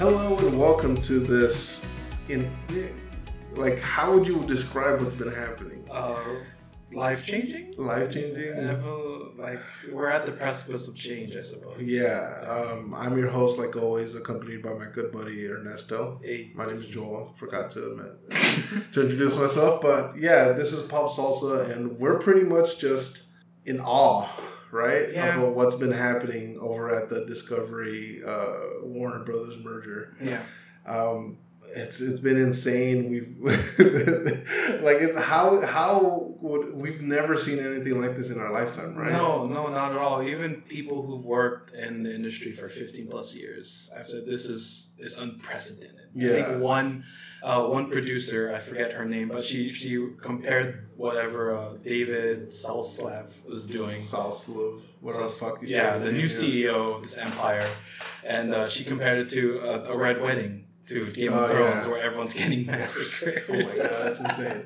Hello and welcome to this. In like, how would you describe what's been happening? Uh, life changing. Life changing. Like we're at the precipice of change, I suppose. Yeah. Um, I'm your host, like always, accompanied by my good buddy Ernesto. Hey. My name is Joel. Forgot to admit to introduce myself, but yeah, this is Pop Salsa, and we're pretty much just in awe, right, Yeah. about what's been happening over at the Discovery uh, Warner Brothers merger. Yeah. Um, it's it's been insane. We've like it's how how would we've never seen anything like this in our lifetime, right? No, no, not at all. Even people who've worked in the industry for 15 plus years, I've said this is is unprecedented. I Yeah. think one uh, one producer, I forget her name, but she she compared whatever uh, David Salslav was doing. South Slav, whatever the fuck you Yeah, the new. CEO of this empire, and uh, she compared it to a, a red wedding to Game of Oh, Thrones, yeah. where everyone's getting massacred. oh my god, that's insane.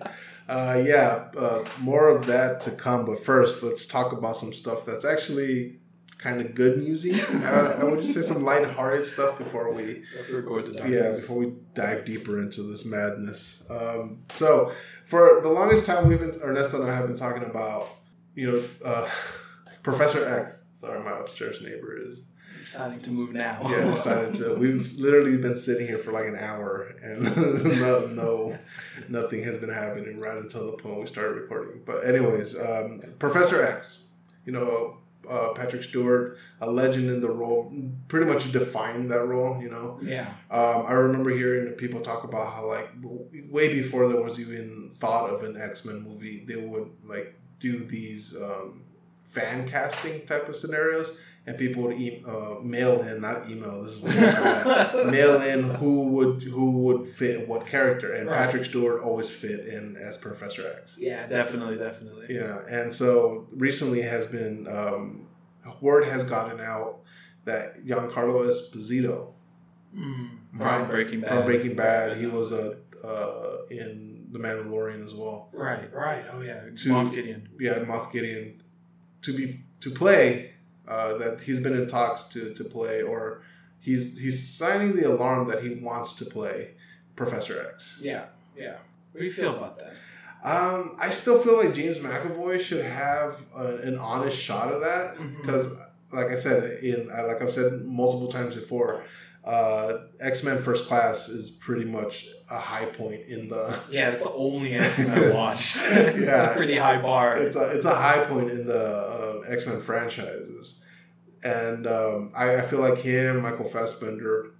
Uh, yeah, uh, more of that to come. But first, let's talk about some stuff that's actually kind of good music. uh, I would just say some lighthearted stuff before we record the yeah before we dive deeper into this madness um, so for the longest time we've been ernesto and i have been talking about you know uh, professor x sorry my upstairs neighbor is deciding to move now. yeah decided to we've literally been sitting here for like an hour and no, no nothing has been happening right until the point we started recording but anyways um, professor x you know uh, Patrick Stewart, a legend in the role, pretty much defined that role. You know, yeah. um, I remember hearing people talk about how like w- way before there was even thought of an X Men movie, they would like do these um, fan casting type of scenarios, and people would e- uh, mail in, not email. This is what it's called, mail in who would who would fit what character, and Right. Patrick Stewart always fit in as Professor X. Yeah, definitely, definitely. Yeah, and so recently has been um, word has gotten out that Giancarlo Esposito Mm. From Breaking Bad. from Breaking Bad. He was a uh, in The Mandalorian as well. Right, right. Oh yeah, To- Moff Gideon. Yeah, Moff Gideon to be to play. Uh, that he's been in talks to to play, or he's he's signing the alarm that he wants to play Professor X. Yeah, yeah. What do you feel about that? Um, I still feel like James McAvoy should have a, an honest shot of that because, like I said, in like I've said multiple times before, uh, X Men First Class is pretty much a high point in the Yeah, it's the only X-Men I watched. Yeah. a pretty high bar. it's a it's a high point in the uh, X Men franchises, and um, I, I feel like him, Michael Fassbender,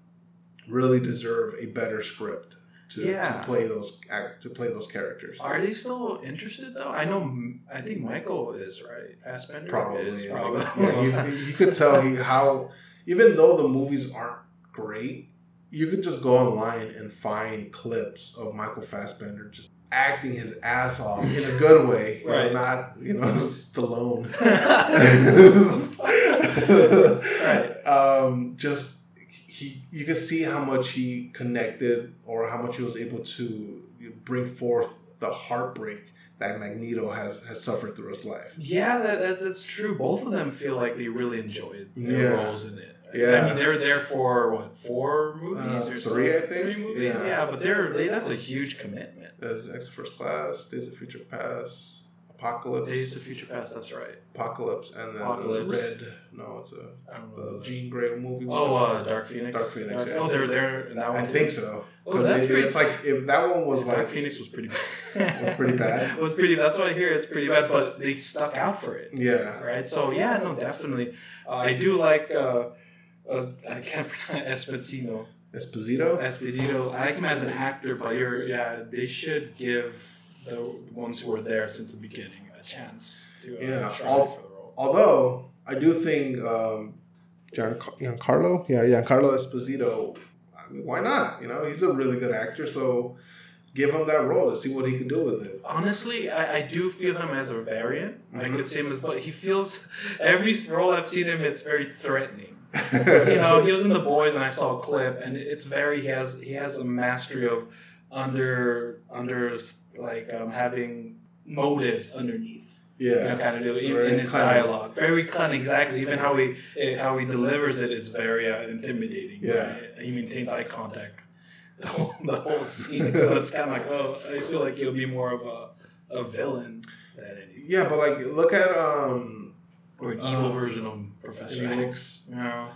really deserve a better script to, Yeah. to play those act to play those characters. Are they still interested though? I know. I think Michael is right. Fassbender Probably, is yeah. probably. Yeah, you, you could tell he how even though the movies aren't great, you could just go online and find clips of Michael Fassbender just acting his ass off in a good way, you know, Right. not you know Stallone. right. um, just he, you can see how much he connected or how much he was able to bring forth the heartbreak that Magneto has has suffered through his life. Yeah, that, that that's true. Both of them feel like they really enjoyed their Yeah. roles in it. Yeah. I mean they're there for what four movies Uh, or three, so? I think. Three movies. Yeah. Yeah, but they're they, that's a huge commitment. There's X First Class, Days of Future Past, Apocalypse, Days of Future Past. That's right. Apocalypse, and then Apocalypse. Red. No, it's a, I know. Jean Grey movie. Oh, uh, Dark Phoenix. Dark Phoenix, yeah. Oh, they're there in that one. I think so. Oh, that's pretty- it's like if that one was like Dark Phoenix was pretty bad. Was pretty bad? was pretty. That's why I hear it's pretty bad, but they stuck out for it. yeah, Right. So yeah, no, definitely. Uh, I do like. Uh, uh, I can't pronounce Esposito. Esposito. Esposito. I like him as an actor, but you're yeah. They should give the ones who were there since the beginning a chance to uh, Yeah, try all- for the role. Although I do think um, Gian, Giancarlo, yeah, Giancarlo Esposito. I mean, why not? You know, he's a really good actor, so give him that role to see what he can do with it. Honestly, I, I do feel him as a variant. I Mhm. could see him as, but he feels every role I've seen him, it's very threatening. you know, he was in the boys, and I saw a clip, and it's very he has he has a mastery of under under like um, having motives underneath. Yeah, you know, kind of do in, in his cunning. dialogue. Very cunning, exactly. Even how he eh, how he delivers it is very uh, intimidating. Yeah. he maintains eye contact the whole, the whole scene. so it's kind of like, oh, I feel like he'll be more of a, a villain than anything, yeah, but like look at um, or an evil Uh, version of Professor. X. You know,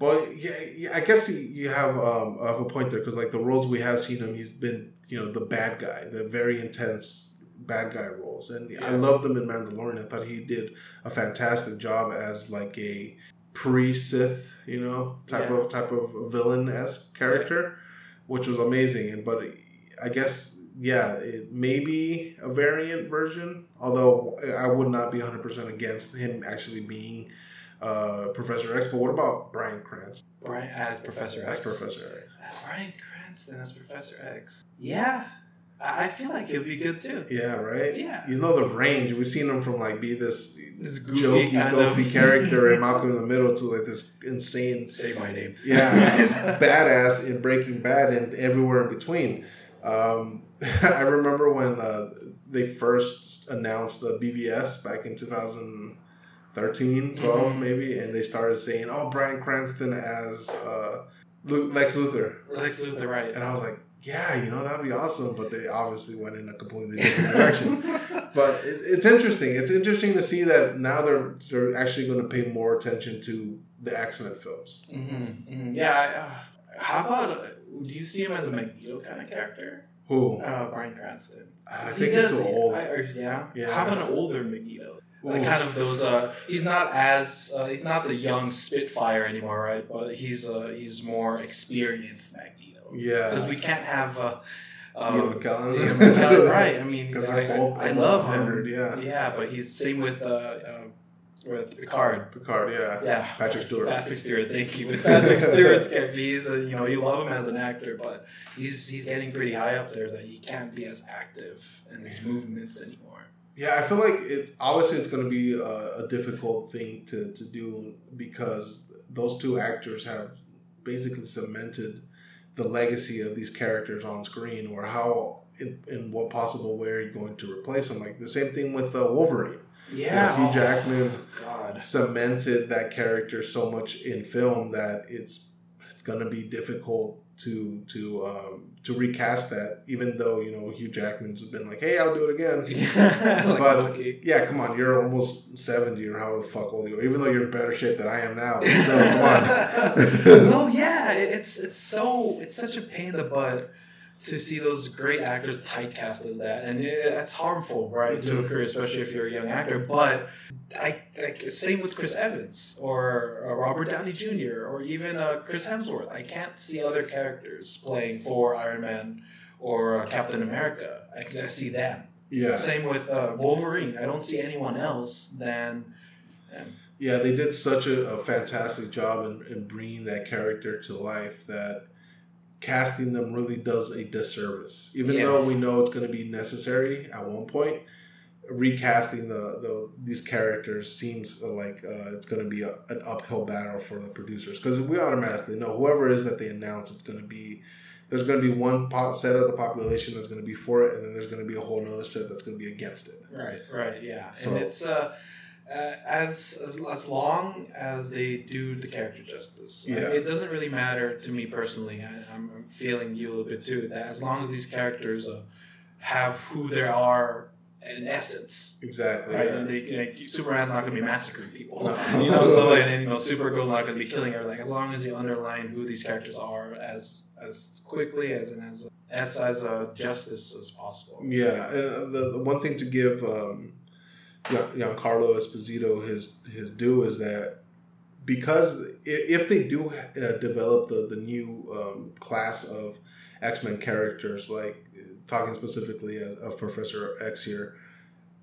Well, yeah, yeah I guess you, you have um have a point there because like the roles we have seen him, he's been you know the bad guy, the very intense bad guy roles, and I loved him in Mandalorian. I thought he did a fantastic job as like a pre Sith, you know, type Yeah. of type of villain esque character, which was amazing. And but I guess yeah, it may be a variant version, although I would not be hundred percent against him actually being. Uh, Professor X, but what about Bryan Cranston? Bryan as Professor X. As Professor X. Uh, Bryan Cranston as Professor X. Yeah, I feel like he'll be good too. Yeah, right. Yeah. You know the range. We've seen him from like be this This goofy jokey, goofy of- character in Malcolm in the Middle to like this insane, Say my name. yeah, badass in Breaking Bad and everywhere in between. Um, I remember when uh, they first announced the BVS back in 2013, 12 Mhm. maybe, and they started saying, "Oh, Bryan Cranston as uh, Lex Luthor," Lex Luthor, right? and I was like, "Yeah, you know that'd be awesome," but they obviously went in a completely different direction. but it, it's interesting. It's interesting to see that now they're they're actually going to pay more attention to the X Men films. hmm Yeah. I, uh, how about? Uh, do you see him as a Magneto kind of character? Who Uh, Bryan Cranston. I think he's does- too old. I, or, yeah. Yeah. How about an older Magneto? Like kind of those. Uh, he's not as. Uh, he's not the young Spitfire anymore, right? But he's. Uh, he's more experienced Magneto. Yeah, because we can't have. Uh, um, McKellen. McKellen, right? I mean, Because I, I love him. yeah. Yeah, but he's same with uh, uh, with Picard. Picard. Yeah, Yeah, Patrick Stewart. Patrick Stewart, thank you. With Patrick Stewart's character, he's a, you know you love him as an actor, but he's he's getting pretty high up there that he can't be as active in his movements anymore. Yeah, I feel like it. Obviously, it's going to be a, a difficult thing to, to do because those two actors have basically cemented the legacy of these characters on screen, or how in, in what possible way are you going to replace them? Like the same thing with uh, Wolverine. Yeah, Hugh Jackman God. cemented that character so much in film that it's, it's going to be difficult to to um, to recast that. Even though you know Hugh Jackman's been like, "Hey, I'll do it again." But-. Yeah, come on, you're almost seventy or how the fuck old you are. Even though you're in better shape than I am now, still, come on. no, yeah, it's it's so it's such a pain in the butt to see those great actors typecast as that, and it, it's harmful, right, to a career, especially if you're a young actor. But I, like same with Chris Evans or uh, Robert Downey Jr. or even uh, Chris Hemsworth. I can't see other characters playing for Iron Man or uh, Captain America. I can see them. yeah, Same with uh, Wolverine. I don't see anyone else than. yeah, they did such a, a fantastic job in, in bringing that character to life that casting them really does a disservice. Even Yeah. though we know it's going to be necessary at one point, recasting the, the these characters seems like uh, it's going to be a, an uphill battle for the producers because we automatically know whoever it is that they announce it's going to be there's going to be one set of the population that's going to be for it and then there's going to be a whole other set that's going to be against it Right, right, yeah, So- and it's uh, uh, as, as as long as they do the character justice. I- Yeah. it doesn't really matter to me personally. I, I'm, I'm feeling you a little bit too. That as long as these characters uh, have who they are in essence. exactly Right, yeah. and they, like, Superman's not going to be massacring people, No. you know. So, and then, you know, Supergirl's not going to be killing her. Like as long as you underline who these characters are as as quickly as and as as as uh, justice as possible. Yeah, and the, the one thing to give um, Giancarlo Esposito his his due is that because if they do uh, develop the the new um, class of X Men characters, like talking specifically of, of Professor X here,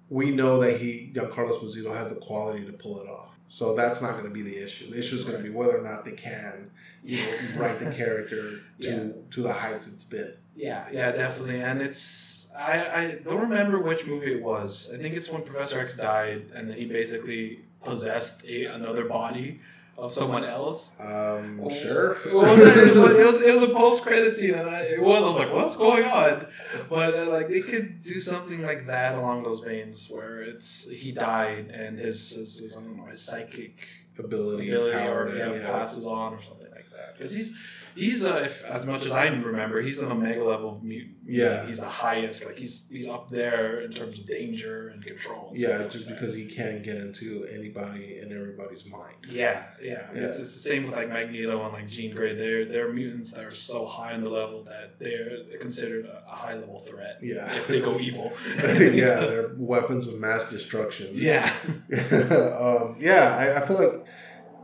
we know that he Giancarlo Esposito has the quality to pull it off. So that's not going to be the issue. The issue is going to be whether or not they can, you know, write the character to Yeah. to the heights it's been. Yeah, yeah, definitely. And it's I, I don't remember which movie it was. I think it's when Professor X died and then he basically possessed a, another body of someone else. Um, sure. It was, it was, it was, it was a post credit scene, and I, it was. I was like, "What's going on?" But uh, like, they could do something like that along those veins, where it's he died and his, his, his I don't know his psychic ability, ability power, or to- yeah, yeah. passes on or something like that. Because he's he's uh, if, as much as I remember, he's an omega level mutant. Yeah. he's the highest. Like he's he's up there in terms of danger and control. And Yeah, just like that. because he can't get into anybody and everybody's mind. Yeah, yeah. Yeah. It's, it's the same with like Magneto and like Jean Grey. They're they're mutants that are so high on the level that they're considered a, a high level threat. Yeah. If they go evil. yeah, they're weapons of mass destruction. Yeah. um, yeah, I, I feel like,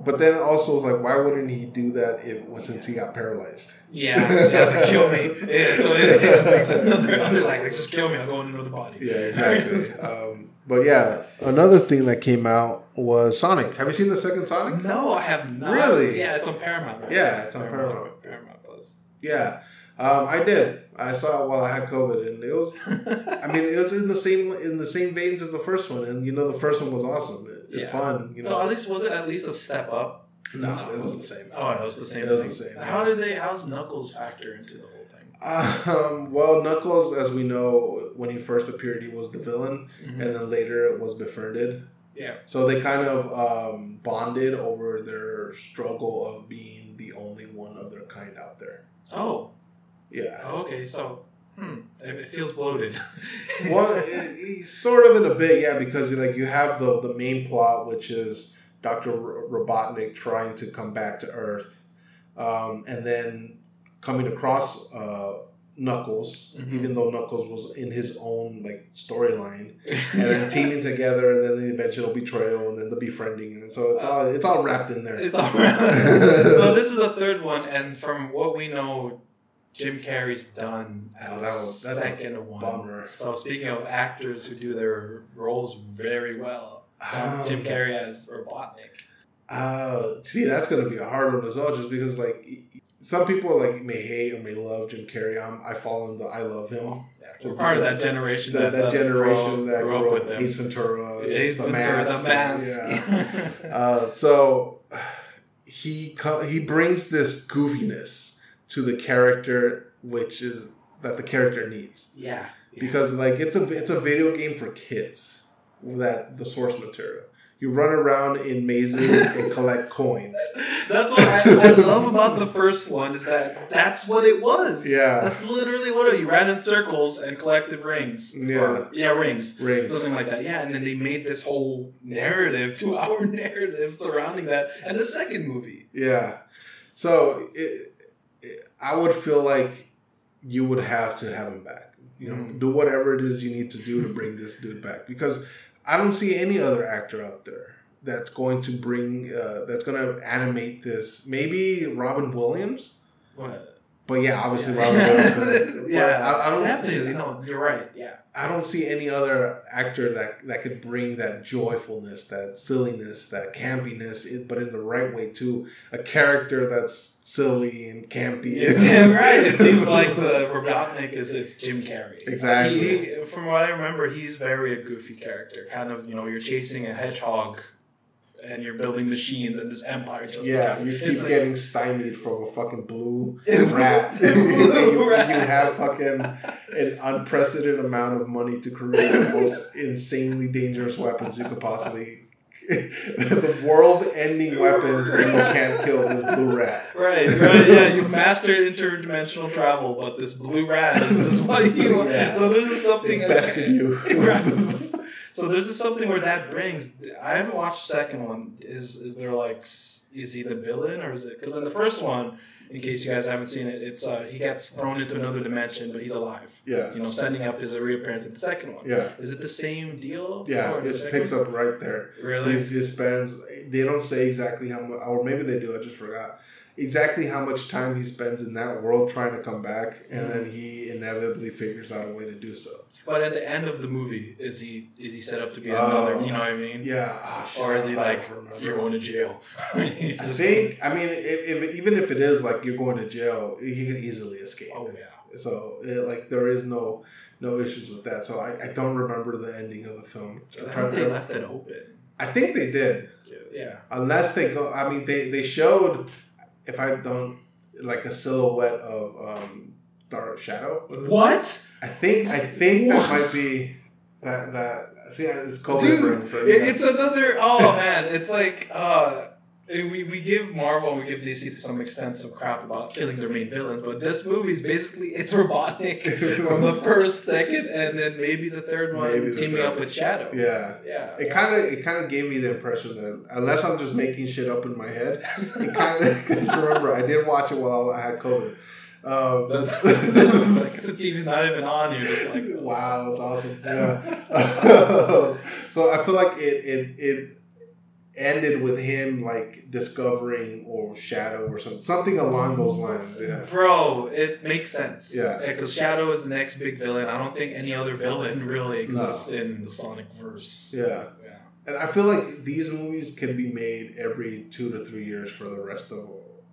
but then also it's like, why wouldn't he do that if since he got paralyzed? Yeah. Yeah. Kill me. Yeah, so it, it makes another underlying like just kill me. I'll go in another body. Yeah, exactly. um, but yeah, another thing that came out was Sonic. Have you seen the second Sonic? No, I have not. Really? Yeah, it's on Paramount. Right? Yeah, it's on Paramount. Paramount Plus. Yeah, um, I did. I saw it while I had COVID, and it was. I mean, it was in the same in the same veins of the first one, and you know the first one was awesome. It, it's Yeah. fun, you So know. at least was it at least a step up? no, it was the same. Oh, it was the same It was the same, How yeah. did they? How's Knuckles factor into the whole thing? Um, well, Knuckles, as we know, when he first appeared, he was the villain, Mhm. and then later it was befriended. Yeah. So they kind of um, bonded over their struggle of being the only one of their kind out there. Oh. Yeah. Oh, okay, so hmm, it, it feels bloated. well, it- it's sort of in a bit, yeah, because like you have the the main plot, which is Doctor Robotnik trying to come back to Earth, um, and then coming across uh, Knuckles, Mhm. even though Knuckles was in his own like storyline, and then teaming together, and then the eventual betrayal, and then the befriending, and so it's all it's all wrapped in there. it's all right. so this is the third one, and from what we know, Jim Carrey's done Oh, that was- that's a second one. bummer. So speaking of actors who do their roles very well, um, Jim Carrey as Robotnik. Uh, see, that's gonna be a hard one as well, just because like some people like may hate or may love Jim Carrey. I'm, I fall in the I love him. Yeah, Just part of that because generation That, that grew, generation that grew up with him. Ace Ventura, Ace the Ventura, mask, the mask. yeah. Uh, so he co- he brings this goofiness to the character, which is that the character needs yeah. because like it's a it's a video game for kids that the source material. You run around in mazes and collect coins. That's what I, I love about the first one is that that's what it was. Yeah. That's literally what it You ran in circles and collected rings. Yeah. Or- yeah, rings. Rings. Something like that. Yeah, and then they made this whole narrative, two hour narrative surrounding that and the second movie. Yeah. So it, I would feel like you would have to have him back. You know, Mhm. do whatever it is you need to do to bring this dude back because I don't see any other actor out there that's going to bring uh, that's going to animate this. Maybe Robin Williams, What? But yeah, obviously yeah. Robin Williams. yeah. I, I don't Absolutely. No, you're right. Yeah. I don't see any other actor that that could bring that joyfulness, that silliness, that campiness, but in the right way too. A character that's silly and campy. Yeah, right. It seems like the Robotnik is it's Jim Carrey. Exactly. He- from what I remember, he's very a goofy character. Kind of, you know, you're chasing a hedgehog, and you're building machines, and this empire just yeah, like, you it's keep like- getting stymied from a fucking blue Blue rat. rat. you, you have fucking an unprecedented amount of money to create the most insanely dangerous weapons you could possibly. the world-ending weapons, and you can't kill this blue rat. Right, right, yeah. You've mastered interdimensional travel, but this blue rat is just what you want. Yeah. So there's something It bested you. Right. So there's just something where that brings. I haven't watched the second one. Is is there like is he the villain or is it? Because in the first one, in case you guys haven't seen it, it's uh, he gets thrown into another dimension, but he's alive. Yeah. You know, sending up his reappearance in the second one. Yeah. Is it the same deal? Yeah, it picks one? up right there. Really? He just spends. They don't say exactly how much, or maybe they do. I just forgot exactly how much time he spends in that world trying to come back, and then he inevitably figures out a way to do so. But at the end of the movie, is he is he set up to be Oh. another? You know what I mean? Yeah, ah, shit, Or is he like you're going to jail? I think. I mean, if, if even if it is like you're going to jail, he can easily escape. Oh yeah. So it, like there is no no issues with that. So I, I don't remember the ending of the film. I they left it open. I think they did. Yeah. Unless they go, I mean, they they showed, if I don't, like a silhouette of um, Dark Shadow. What? I think I think that might be that that. See, it's called Dude, so yeah. It's another. Oh man, it's like uh, we we give Marvel and we give DC to some extent some crap about killing their main villains, but this movie is basically it's Robotnik from the first, second, and then maybe the third one Maybe teaming up with Shadow. yeah. yeah. It kind of it kind of gave me the impression that unless I'm just making shit up in my head, it kind of because remember I did watch it while I had COVID. Um, like if the TV's not even on, you're just like, wow, that's awesome. Yeah. so I feel like it it it ended with him like discovering or shadow or something something along those lines. Yeah. Bro, it makes sense. Yeah. Because Shadow is the next big villain. I don't think any other villain really No. exists in the Sonic verse. Yeah. Yeah. And I feel like these movies can be made every two to three years for the rest of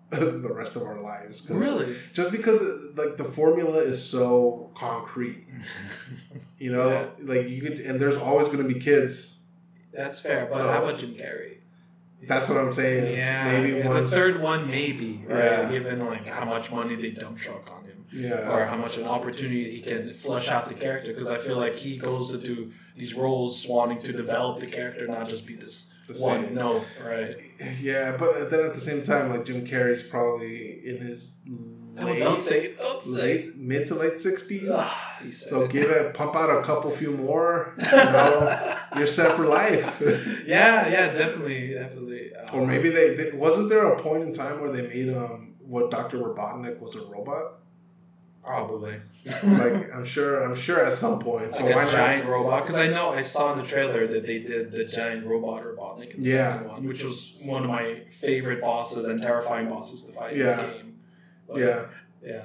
the rest of our lives. Really? Just because like the formula is so concrete, you know, Yeah. like you could, and there's always going to be kids. That's fair. But So- how about Jim Carrey? That's what I'm saying. Yeah. maybe yeah, once. The third one, maybe. Right? Yeah. Given like how much money they dump truck on him, yeah, or how much an opportunity he can flesh out the character. Because I feel like he goes into these roles wanting to develop the character, not just be this The one same. note. Right. yeah, but then at the same time, like Jim Carrey's probably in his No, late, don't say it. Don't say late mid to late sixties. Ah, he said So it. give it, pump out a couple few more. You know, you're set for life. yeah, yeah, definitely, definitely. Um, or maybe they, they wasn't there a point in time where they made um what Doctor Robotnik was a robot. Probably Like I'm sure, I'm sure at some point. So like why a not? giant robot. Because I know I saw in the trailer that they did the giant robot Robotnik in the Yeah. one, which was one of my favorite bosses and terrifying bosses to fight Yeah. in the game. But, Yeah. yeah.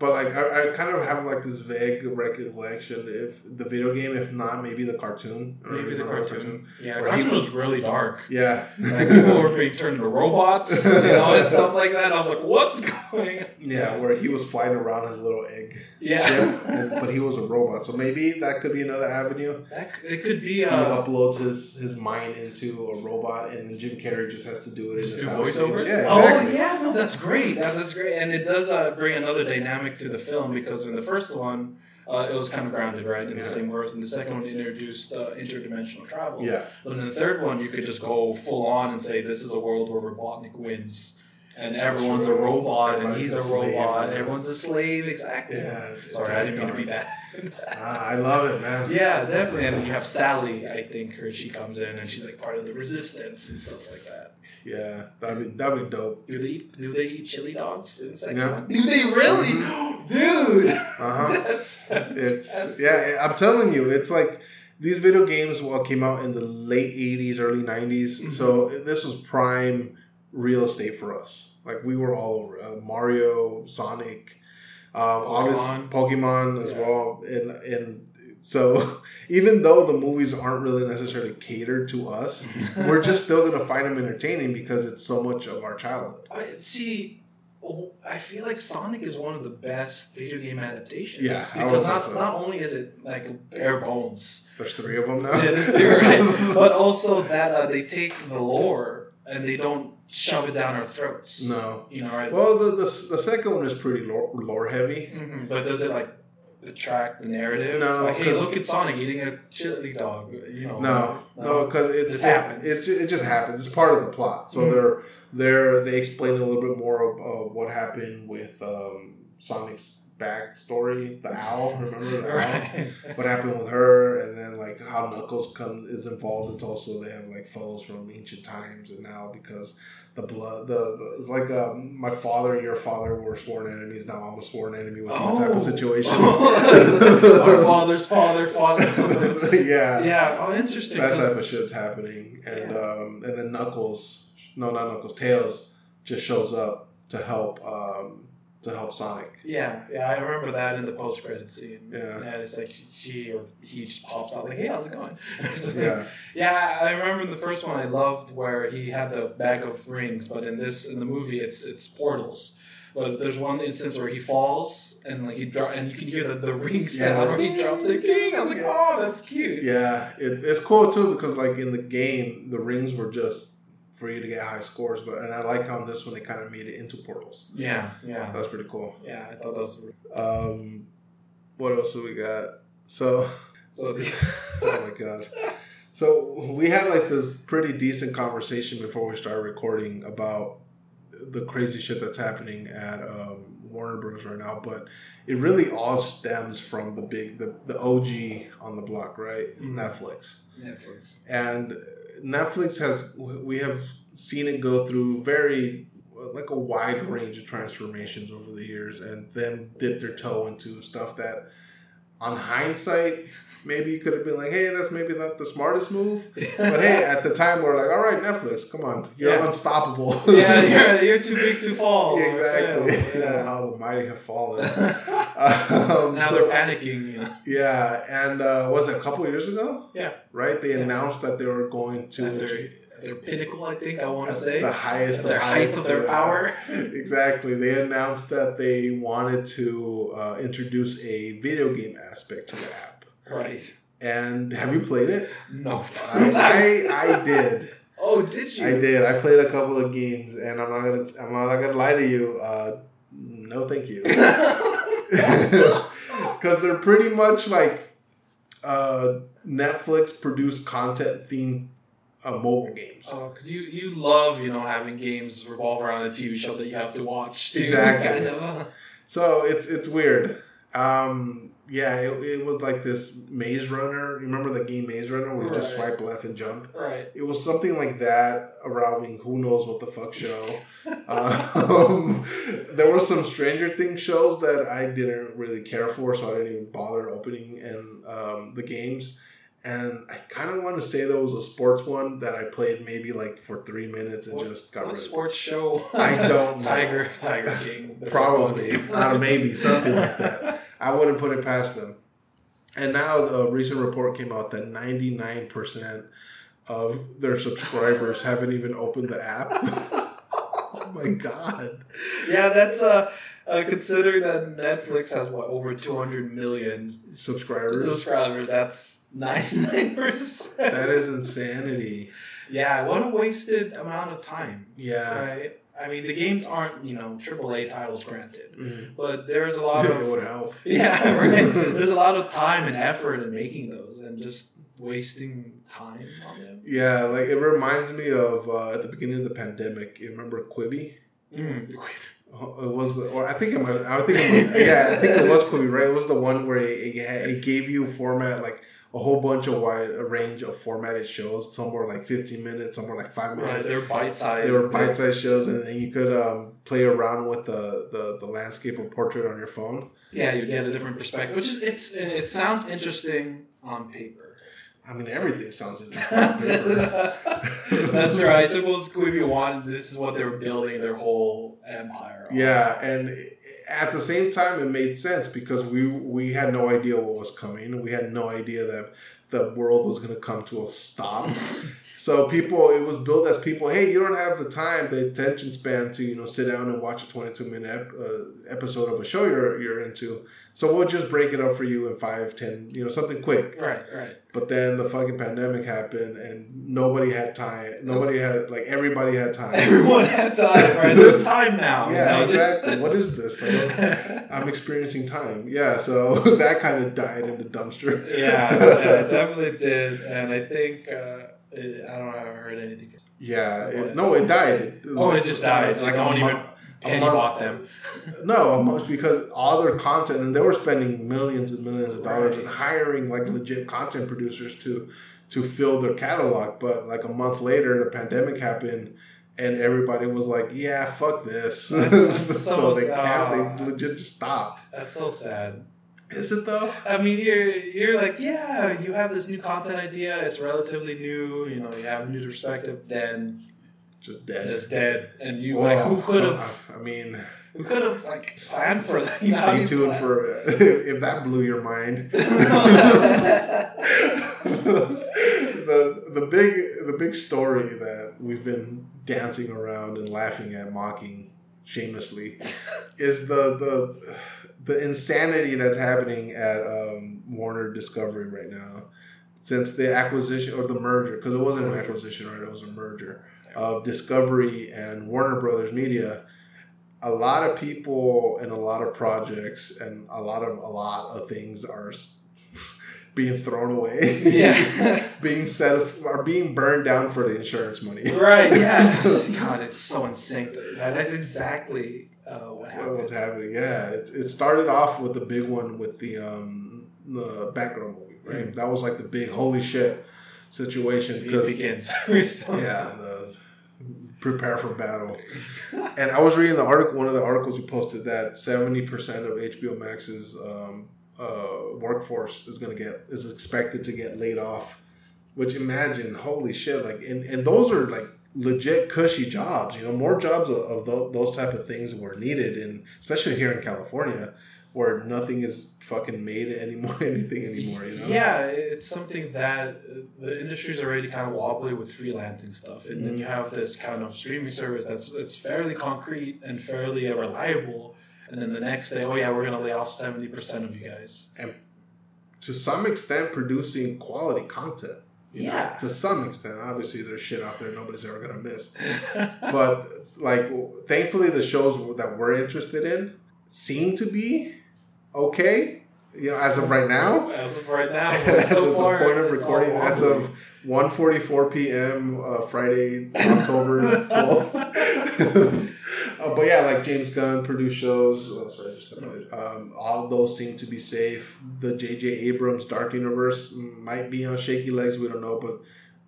But like I, I kind of have like this vague recollection if the video game, if not maybe the cartoon. Maybe the remember cartoon. Yeah, the Where he cartoon was really dark. Yeah. Like people were being turned into robots, you know, and stuff like that. I was like, "What's going?" on? yeah, where he was flying around his little egg Yeah, ship, but he was a robot. So maybe that could be another avenue. that, c- it could be He uh, uploads his, his mind into a robot, and then Jim Carrey just has to do it in Just the do sound voiceovers? Yeah, Oh yeah, no, that's great. That, that's great, and it does uh, bring another dynamic to the film because in the first one, uh, it was kind of grounded, right, in Yeah. the same verse. And the second one introduced uh, interdimensional travel. Yeah. But in the third one, you could just go full on and say this is a world where Robotnik wins, and everyone's a robot, and he's a, slave. robot. Everyone's a slave, exactly. Yeah. Sorry, I didn't mean to be. Ah, I love it, man. yeah, definitely. And you have Sally. I think her she comes in and she's like part of the resistance and stuff like that. Yeah, that'd be that'd be dope. Do they eat, do they eat chili dogs in the second Yeah. one? Do they really, dude? Uh huh. That's It's yeah, I'm telling you, it's like these video games well came out in the late '80s, early '90s. Mhm. So this was prime real estate for us. Like we were all over uh, Mario, Sonic, um, obviously Pokemon as Yeah. well, and and so even though the movies aren't really necessarily catered to us, we're just still gonna find them entertaining because it's so much of our childhood. I, see. oh, I feel like Sonic is one of the best video game adaptations. Yeah, because not, so. not only is it like bare bones, There's three of them now. yeah, there's the right, but also that uh, they take the lore and they don't shove it down our throats. no. You know, right? Well, the, the, the second one is pretty lore, lore heavy. Mhm, But does it like attract the narrative? No, Like, hey, look at Sonic eating a chili dog. You know. No, no, because it's This it, happens. It, it just happens. It's part of the plot. So Mhm. they're they're they explain a little bit more of, of what happened with um, Sonic's backstory. The owl, remember the owl? What happened with her, and then like how Knuckles comes is involved. It's also they have like foes from ancient times, and now because the blood, the, the it's like um, my father and your father were sworn enemies. Now I'm a sworn enemy with that type of situation. Our father's father, father. Something. yeah, Yeah. Oh, interesting. that type of shit's happening, and um, and then Knuckles, no, not Knuckles, Tails just shows up to help um, to help Sonic. Yeah, yeah, I remember that in the post credit scene. Yeah. and it's like she or he just pops out like, "Hey, how's it going?" Yeah, Yeah, I remember in the first one I loved where he had the bag of rings, but in this in the movie it's it's portals. But there's one instance where he falls and like he drop and you can hear the, the ring sound Yeah. where he drops the king. I was like, oh, that's cute. yeah, it, it's cool too because like in the game, the rings were just for you to get high scores. But and I like how on this one they kind of made it into portals. Yeah, yeah, That's pretty cool. yeah. I thought that was Um, what else do we got? So, so. The, oh my god. So we had like this pretty decent conversation before we started recording about the crazy shit that's happening at um, Warner Bros. right now, but it really all stems from the big the, the OG on the block, right? Mhm. Netflix. Netflix. And Netflix has we have seen it go through very like a wide range of transformations over the years and then dip their toe into stuff that on hindsight maybe you could have been like hey that's maybe not the smartest move but hey at the time we're like all right netflix come on you're Yeah. unstoppable yeah, you're, you're too big to fall. exactly Yeah, You know, how the mighty have fallen now um, they're panicking. You know, yeah and uh, was it a couple years ago Yeah. right they Yeah. announced that they were going to at their, at their pinnacle, I think I want to say, the highest their heights, of their power. exactly. They announced that they wanted to uh, introduce a video game aspect to the app. Right. And have you played it? No. I, I, I did. Oh, did you? I did. I played a couple of games, and I'm not gonna. I'm not gonna lie to you. Uh, no, thank you. Because they're pretty much like uh, Netflix produced content themed uh, mobile games. Oh, because you, you love, you know, having games revolve around a TV show that you have to watch. Too, Exactly. Kind of. So it's it's weird. Um, yeah, it, it was like this Maze Runner. You remember the game Maze Runner where you just swipe left and jump? Right. It was something like that around who knows what the fuck show. um, there were some Stranger Things shows that I didn't really care for, so I didn't even bother opening and um, the games. And I kind of want to say there was a sports one that I played maybe like for three minutes and What- just got What rid of. sports show? I don't know. Tiger, Tiger King. Probably, game. uh, maybe something like that. I wouldn't put it past them. And now a recent report came out that 99% of their subscribers haven't even opened the app. oh my god. yeah, that's uh, uh, considering that Netflix has what over two hundred million Subscribers. subscribers. That's ninety nine percent. That is insanity. Yeah, what a wasted amount of time. Yeah. Right. I mean, the games aren't you know AAA titles, granted, Mhm. but there's a lot it of would help. yeah, right. There's a lot of time and effort in making those, and just wasting time on them. Yeah, like it reminds me of uh, at the beginning of the pandemic. You remember Quibi? Mm. Oh, It was, the, or I think it might. I think, it might, yeah, I think it was Quibi, right? It was the one where it, it, it gave you format like a whole bunch of wide a range of formatted shows. Some were like fifteen minutes, some were like five Right, minutes. they're bite sized. They were bite-sized shows, and then you could um, play around with the, the, the landscape or portrait on your phone. Yeah, you get a different perspective, which is it's it sounds interesting on paper. I mean, everything sounds interesting. on paper. That's right. I suppose Quibi wanted this is what they were building their whole empire on. Yeah, and at the same time, it made sense because we we had no idea what was coming. We had no idea that the world was going to come to a stop. so people, it was built as people. Hey, you don't have the time, the attention span to you know sit down and watch a twenty-two minute ep- uh, episode of a show you're you're into. So we'll just break it up for you in five, ten, you know, something quick. Right, right. But then the fucking pandemic happened, and nobody had time. Nobody had like everybody had time. Everyone had time, right? There's time now. you Yeah, know, there's- exactly. What is this? I'm experiencing time. Yeah, so that kind of died in the dumpster. yeah, yeah, it definitely did, and I think uh, it, I don't know. I haven't heard anything. Yeah, it, no, it died. Oh, it just died. Like, no one even penny month- bought them. No, month because all their content, and they were spending millions and millions of dollars and Right. hiring like legit content producers to to fill their catalog. But like a month later, the pandemic happened. And everybody was like, "Yeah, fuck this." That's- that's so, so they can't. They legit just stopped. That's so sad. Is it though? I mean, you're you're like, yeah, you have this new content idea. It's relatively new. You know, you have a new perspective. Then Just dead. just dead, and you Well, like, who could have? I mean, Who could have like planned for that? You stay tuned for if that blew your mind. the the big the big story that we've been dancing around and laughing at, mocking shamelessly, is the the the insanity that's happening at um, Warner Discovery right now. Since the acquisition or the merger, because it wasn't an acquisition, right? It was a merger of Discovery and Warner Brothers Media, a lot of people and a lot of projects and a lot of a lot of things are being thrown away. Yeah. being set are being burned down for the insurance money. Right. Yeah. God, it's so insane. that's exactly uh, what happened. What's happening? Yeah. It, it started off with the big one with the um the Batgirl movie, right? Mm. That was like the big holy shit situation because begins. yeah, the prepare for battle. And I was reading the article, one of the articles you posted that seventy percent of HBO Max's um, uh, workforce is gonna get is expected to get laid off. Which imagine, holy shit! Like, and, and those are like legit cushy jobs. You know, more jobs of, of tho- those type of things were needed, and especially here in California, where nothing is fucking made anymore, anything anymore. You know? Yeah, it's something that uh, the industry's already kind of wobbly with freelancing stuff, and then you have this kind of streaming service that's it's fairly concrete and fairly reliable, and then the next day, oh yeah, we're gonna lay off seventy percent of you guys. to some extent producing quality content. You know, Yeah. to some extent, obviously there's shit out there nobody's ever gonna miss. But like, thankfully, the shows that we're interested in seem to be okay. You know, as of right now, as of right now, as so of far, the point of recording, as of 1.44 p.m. Uh, Friday, October 12th. Uh, but yeah, like James Gunn produced shows. Oh, sorry, just. Um, all those seem to be safe. The J.J. Abrams Dark Universe might be on shaky legs. We don't know, but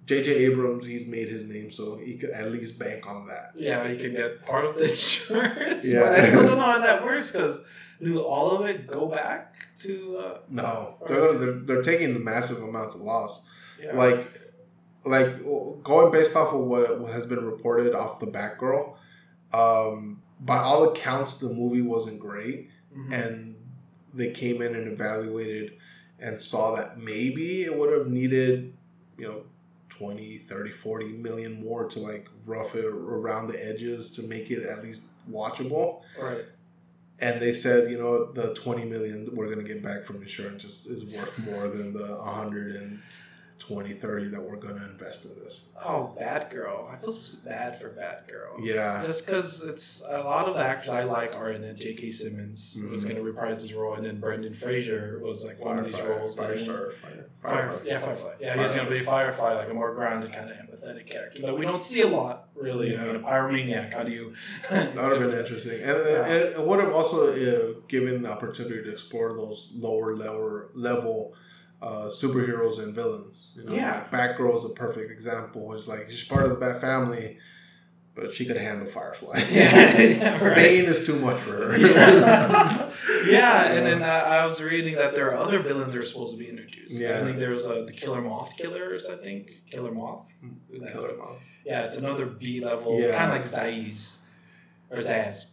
J.J. Abrams, he's made his name, so he could at least bank on that. Yeah, you can get part of the insurance. Yeah. But I still don't know how that works because do all of it go back to? Uh, No, they're, they're, they're taking the massive amounts of loss. yeah. like like going based off of what has been reported off the Batgirl, um, by all accounts the movie wasn't great Mhm. and they came in and evaluated and saw that maybe it would have needed you know 20 30 40 million more to like rough it around the edges to make it at least watchable right. and they said you know the 20 million we're going to get back from insurance is, is worth more than the 120 30 that we're going to invest in this Oh, Batgirl. I feel bad for Batgirl. yeah Just because it's a lot of the actors I like are in it. J.K. Simmons was Mhm. going to reprise his role, and then Brendan Fraser was like one of these roles. Firestar, fire, Fire, yeah, Firefly. Yeah, he's going to be a Firefly, like a more grounded, kind of empathetic character that we don't see a lot, really. Yeah. You know, Pyromaniac, how do you. That would have been interesting, and, and it would have also uh, given the opportunity to explore those lower level level uh, superheroes and villains. You know, Yeah. like Batgirl is a perfect example. It's like she's part of the Bat family, but she could handle Firefly. Yeah, yeah, right. Bane is too much for her. yeah. yeah, and then uh, I was reading that there are other villains that are supposed to be introduced. Yeah. I think there's uh, the Killer Moth Killers, I think. Killer Moth. Killer Moth. Yeah, it's another B level, Yeah. kind of like Zaiz. Or Zaz.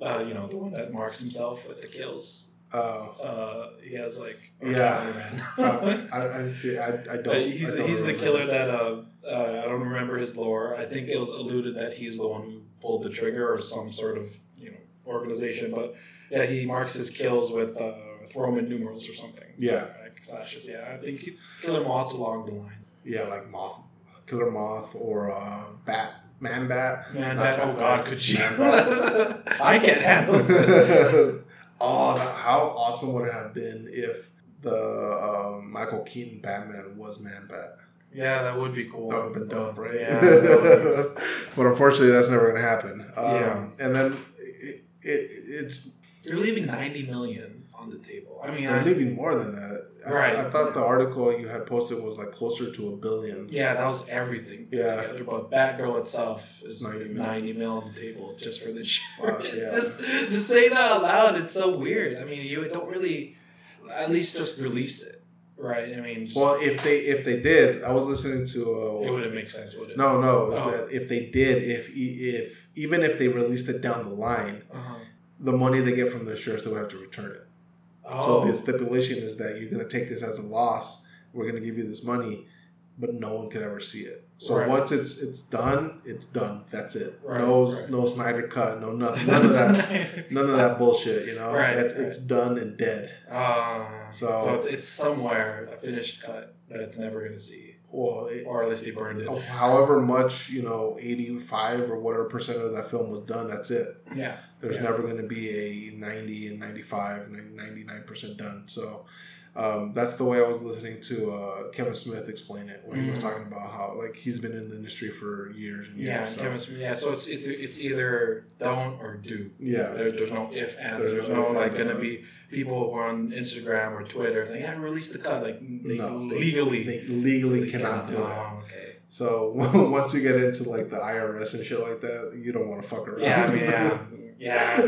Uh, you know, the one that marks himself with the kills. Uh, Uh, he has like. Yeah. Man. I, I see. I, I don't. But he's I don't he's the killer that uh, uh, I don't remember his lore. I think it was alluded that he's the one who pulled the trigger or some sort of you know organization. But yeah, he marks his kills with uh, with Roman numerals or something. Yeah. like slashes. Yeah, I think Killer Moth's along the line. Yeah, like Moth, Killer Moth, or uh, Bat, Man Bat. Man, that oh Bat, god, could she? I can't handle it. oh, that, how awesome would it have been if the um, Michael Keaton Batman was Man Bat? Yeah, that would be cool. That would have been dope, right? Yeah. but unfortunately, that's never going to happen. Um, Yeah. And then it, it, it's You're leaving ninety million on the table. I mean, they're I, leaving more than that. I, Right. I thought the article you had posted was like closer to a billion. yeah, that was everything Yeah. together. But Batgirl itself is 90 90 mil. 90 mil on the table just for the Uh, yeah. just, just saying that out loud, it's so weird. I mean, you don't really, at least just release it, right? I mean, Well, if they if they did, I was listening to. Uh, it wouldn't make sense, would it? No, no. Oh. if they did, if if even if they released it down the line, Uh-huh. the money they get from the insurance, they would have to return it. Oh, So the stipulation is that you're going to take this as a loss. We're going to give you this money, but no one could ever see it. So Right. once it's it's done, it's done. That's it. Right, no right. no Snyder cut. No nothing. None of that. None of that bullshit. You know. It's, it's done and dead. Uh, So- so, it's- it's somewhere a finished cut that it's never gonna see. Well, it, or at least they burned it. however much you know, eighty five or whatever percent of that film was done. That's it. Yeah, There's Yeah. never going to be a 90 and 95, 99% done. So um, that's the way I was listening to uh, Kevin Smith explain it, where he was Mhm. talking about how like he's been in the industry for years and years. yeah, so, Kevin Smith- yeah. So it's, it's it's either don't or do. yeah, There, there's no if ands. There's There's, no no like gonna no. be people who are on Instagram or Twitter saying, "Yeah, release the cut." Like they No, legally, they legally they cannot do that. Oh, okay. So once you get into like the IRS and shit like that, you don't want to fuck around. Yeah, I mean, yeah, yeah.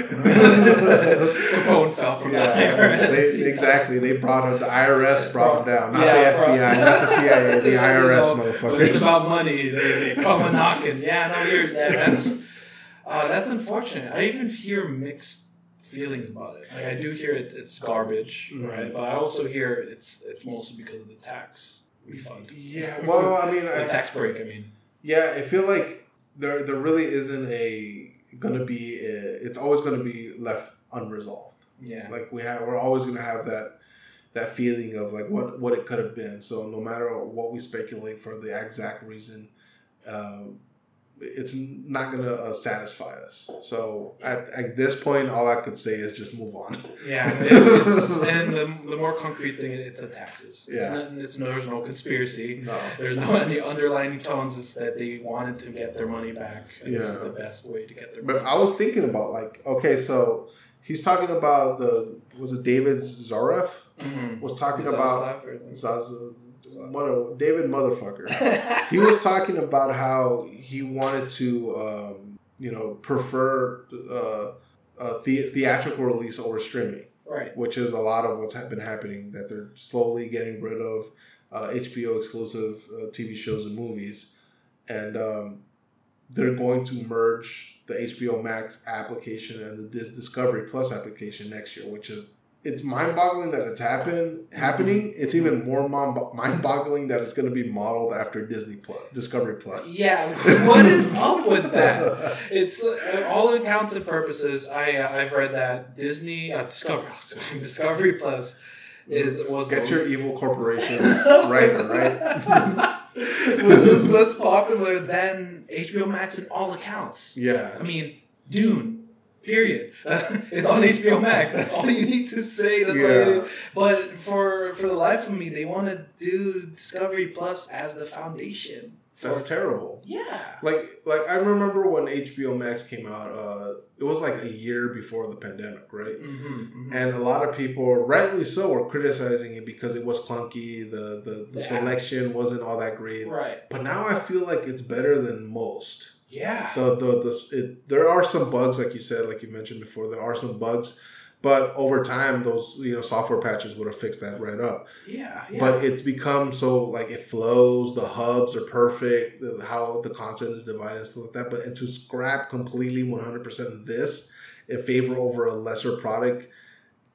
Capone fell from Yeah, the IRS. they, Yeah. exactly. They brought him. The IRS brought him down, not Yeah, the. FBI, not the CIA, the IRS, No, motherfuckers. It's about money, they, they come a knocking. Yeah, no, you're, yeah, that's uh, that's unfortunate. I even hear mixed feelings about it. Like I do hear it, it's garbage, Mhm. right? But I also hear it's it's mostly because of the tax refund. yeah, well, I mean, the I, tax break. I mean, Yeah, I feel like there there really isn't a gonna be a, it's always gonna be left unresolved. yeah, Like we have we're always gonna have that that feeling of like what what it could have been. So no matter what we speculate for the exact reason, um, it's not gonna uh, satisfy us. So at, at this point, all I could say is just move on. yeah. It, and the, the more concrete thing, it's the taxes. It's Yeah. not, it's no, there's no conspiracy. No. There's no any underlining tones. Is that they wanted to get their money back. And This is the best way to get their But. I was thinking about like okay, so he's talking about the was it David Zareff Mhm. was talking about Slav Mother, David motherfucker. he was talking about how he wanted to, um, you know, prefer uh, a the- theatrical release over streaming, right. which is a lot of what's ha- been happening. That they're slowly getting rid of uh, HBO exclusive uh, TV shows and movies, and um, they're going to merge the HBO Max application and the Dis- Discovery Plus application next year, which is it's mind-boggling that it's happen happening. It's even more mind-boggling that it's going to be modeled after Disney Plus, Discovery Plus. Yeah, what is up with that? It's uh, all accounts and purposes. I uh, I've read that Disney uh, Discovery Discovery Plus is was Get the- your evil corporations right, right? was less popular than HBO Max in all accounts. Yeah, I mean, Dune. Period. it's on HBO Max. That's all you need to say. That's all Yeah. but for for the life of me, they want to do Discovery Plus as the foundation. For, that's terrible. yeah. Like, like I remember when HBO Max came out. Uh, it was like a year before the pandemic, right? Mm-hmm, And a lot of people, rightly so, were criticizing it because it was clunky. The the, the Yeah. selection wasn't all that great. Right. But now I feel like it's better than most. Yeah. The the, the it, there are some bugs, like you said, like you mentioned before. There are some bugs, but over time, those you know software patches would have fixed that right up. Yeah. yeah. But it's become so like it flows. The hubs are perfect. The, how the content is divided and stuff like that. But and to scrap completely one hundred percent this in favor over a lesser product,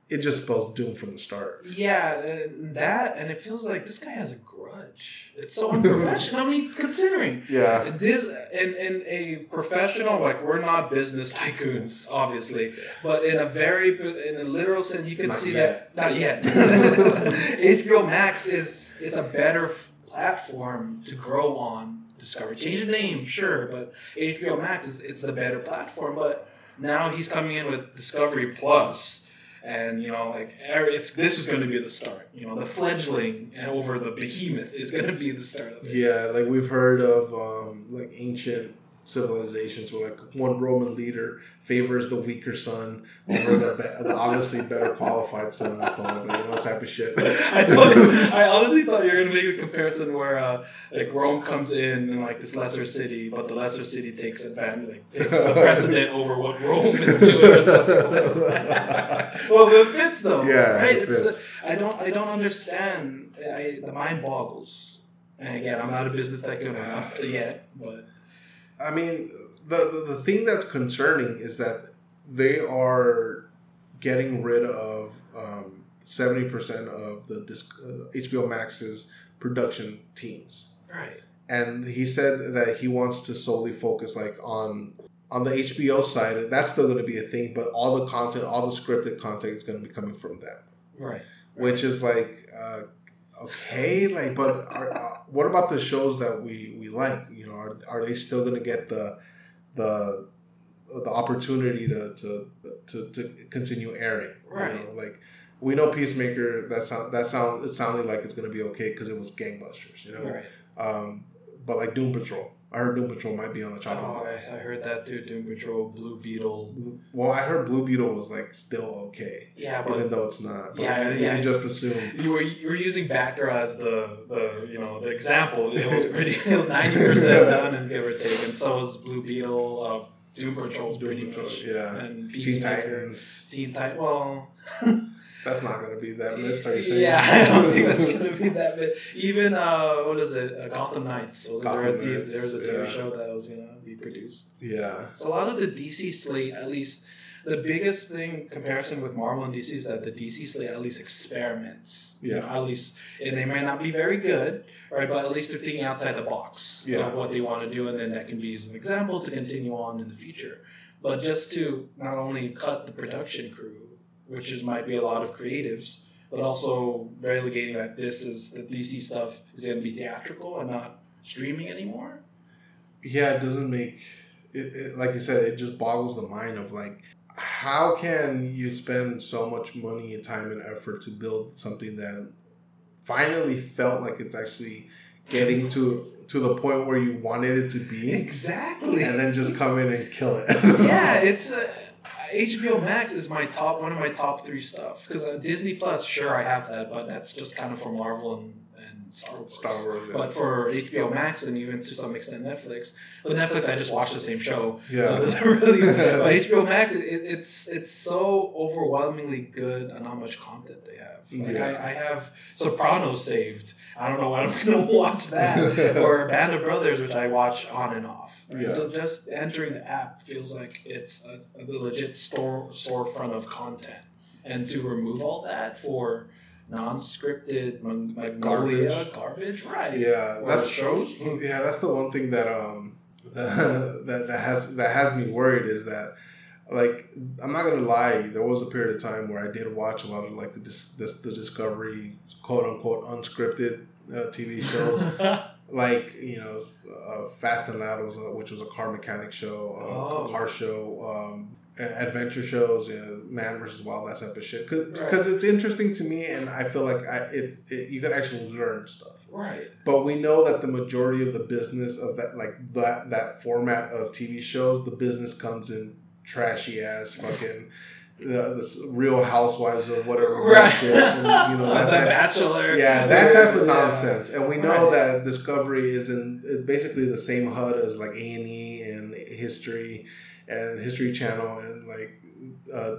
it just spells doom from the start. yeah, and that and it feels like this guy has a grudge. It's so unprofessional. I mean, considering Yeah. this in in a professional like we're not business tycoons, obviously, but in a very in a literal sense, you can Not see yet. that not yet. HBO Max is is a better platform to grow on. Discovery, change the name, sure, but HBO Max is it's the better platform. But now he's coming in with Discovery Plus, and you know, like er- it's this is going to be the start. You know, the fledgling over the behemoth is going to be the start of it. Yeah, like we've heard of um, like ancient civilizations where like one Roman leader favors the weaker son over the, be- the obviously better qualified son and stuff like that, you know, type of shit. I thought, I honestly thought you were gonna make a comparison where uh, like Rome comes in in like this lesser city, but the lesser city takes advantage, like takes the precedent over what Rome is doing. Or like that. well, it fits though, Yeah, right? it It's, uh. I don't, I don't understand. I, the mind boggles. And again, I'm not a business tycoon enough yet, but I mean, the, the the thing that's concerning is that they are getting rid of um, seventy percent of the disc, uh, HBO Max's production teams. right, and he said that he wants to solely focus like on on the HBO side. That's still going to be a thing, but all the content, all the scripted content is going to be coming from them, right, which is like uh, okay, like, but are, uh, what about the shows that we we like? You know, are, are they still gonna get the the the opportunity to to to, to continue airing? Right. You know, like we know Peacemaker. That sound that sound it sounded like it's gonna be okay because it was gangbusters. You know. Right. Um, but like Doom Patrol, I heard Doom Patrol might be on the chopping Oh, block. I, I heard that too. Doom Patrol, Blue Beetle. Well, I heard Blue Beetle was like still okay, Yeah, even though it's not. But Yeah, we yeah. just assumed. you were you were using Batgirl as the the you know the example. It was pretty. It was ninety percent done, and give or take. And so was Blue Beetle. Uh, Doom Patrol, pretty Doom Patrol, much. yeah. And Teen Peacemaker, Titans. Teen Titan. Well, That's not gonna be that you saying? yeah, I don't think that's gonna be that big. Even uh, what is it? Uh, Gotham Knights. Was Gotham there, a, Knights, there was a TV yeah. show that was gonna be produced. Yeah. So a lot of the DC slate, at least, the biggest thing comparison with Marvel and DC is that the DC slate at least experiments. You Yeah. know, at least, and they may not be very good, right? But at least they're thinking outside the box Yeah. of what they want to do, and then that can be used as an example to continue on in the future. But just to not only cut the production crew, which is might be a lot of creatives, but also relegating that this is the DC stuff is going to be theatrical and not streaming anymore. Yeah, it doesn't make it, it. Like you said, it just boggles the mind of like, how can you spend so much money and time and effort to build something that finally felt like it's actually getting to to the point where you wanted it to be, Exactly. and then just come in and kill it. yeah, it's uh, HBO Max is my top one of my top three stuff because uh, Disney Plus, sure, I have that, but that's just kind of for Marvel and, and Star Wars. Star Wars. yeah. But for HBO Max and even to some extent Netflix, but Netflix I just watch the same show, Yeah. so it doesn't really. but HBO Max, it, it's it's so overwhelmingly good on how much content they have. Like Yeah. I, I have Sopranos saved. I don't know when I'm gonna watch that or Band of Brothers, which I watch on and off. Right? Yeah. Ju- Just entering the app feels like it's a, a legit store storefront of content, and to remove all that for non-scripted Magnolia Garbage. garbage, right? yeah, Or that's shows. Yeah, that's the one thing that um that that has that has me worried is that like I'm not gonna lie, there was a period of time where I did watch a lot of like the dis- this, the Discovery quote unquote unscripted uh, TV shows, like you know uh, Fast and Loud was a, which was a car mechanic show, uh, Oh. a car show. Um, Adventure shows, you know, Man versus Wild, that type of shit. Cause, Right. because it's interesting to me, and I feel like I it, it you can actually learn stuff right. but we know that the majority of the business of that like that that format of TV shows, the business comes in trashy ass fucking the, the Real Housewives of whatever Right. and, you know that type, Bachelor. yeah that type of Yeah. nonsense. And we know Right. that Discovery is in is basically the same HUD as like A and E and History and History Channel and like uh,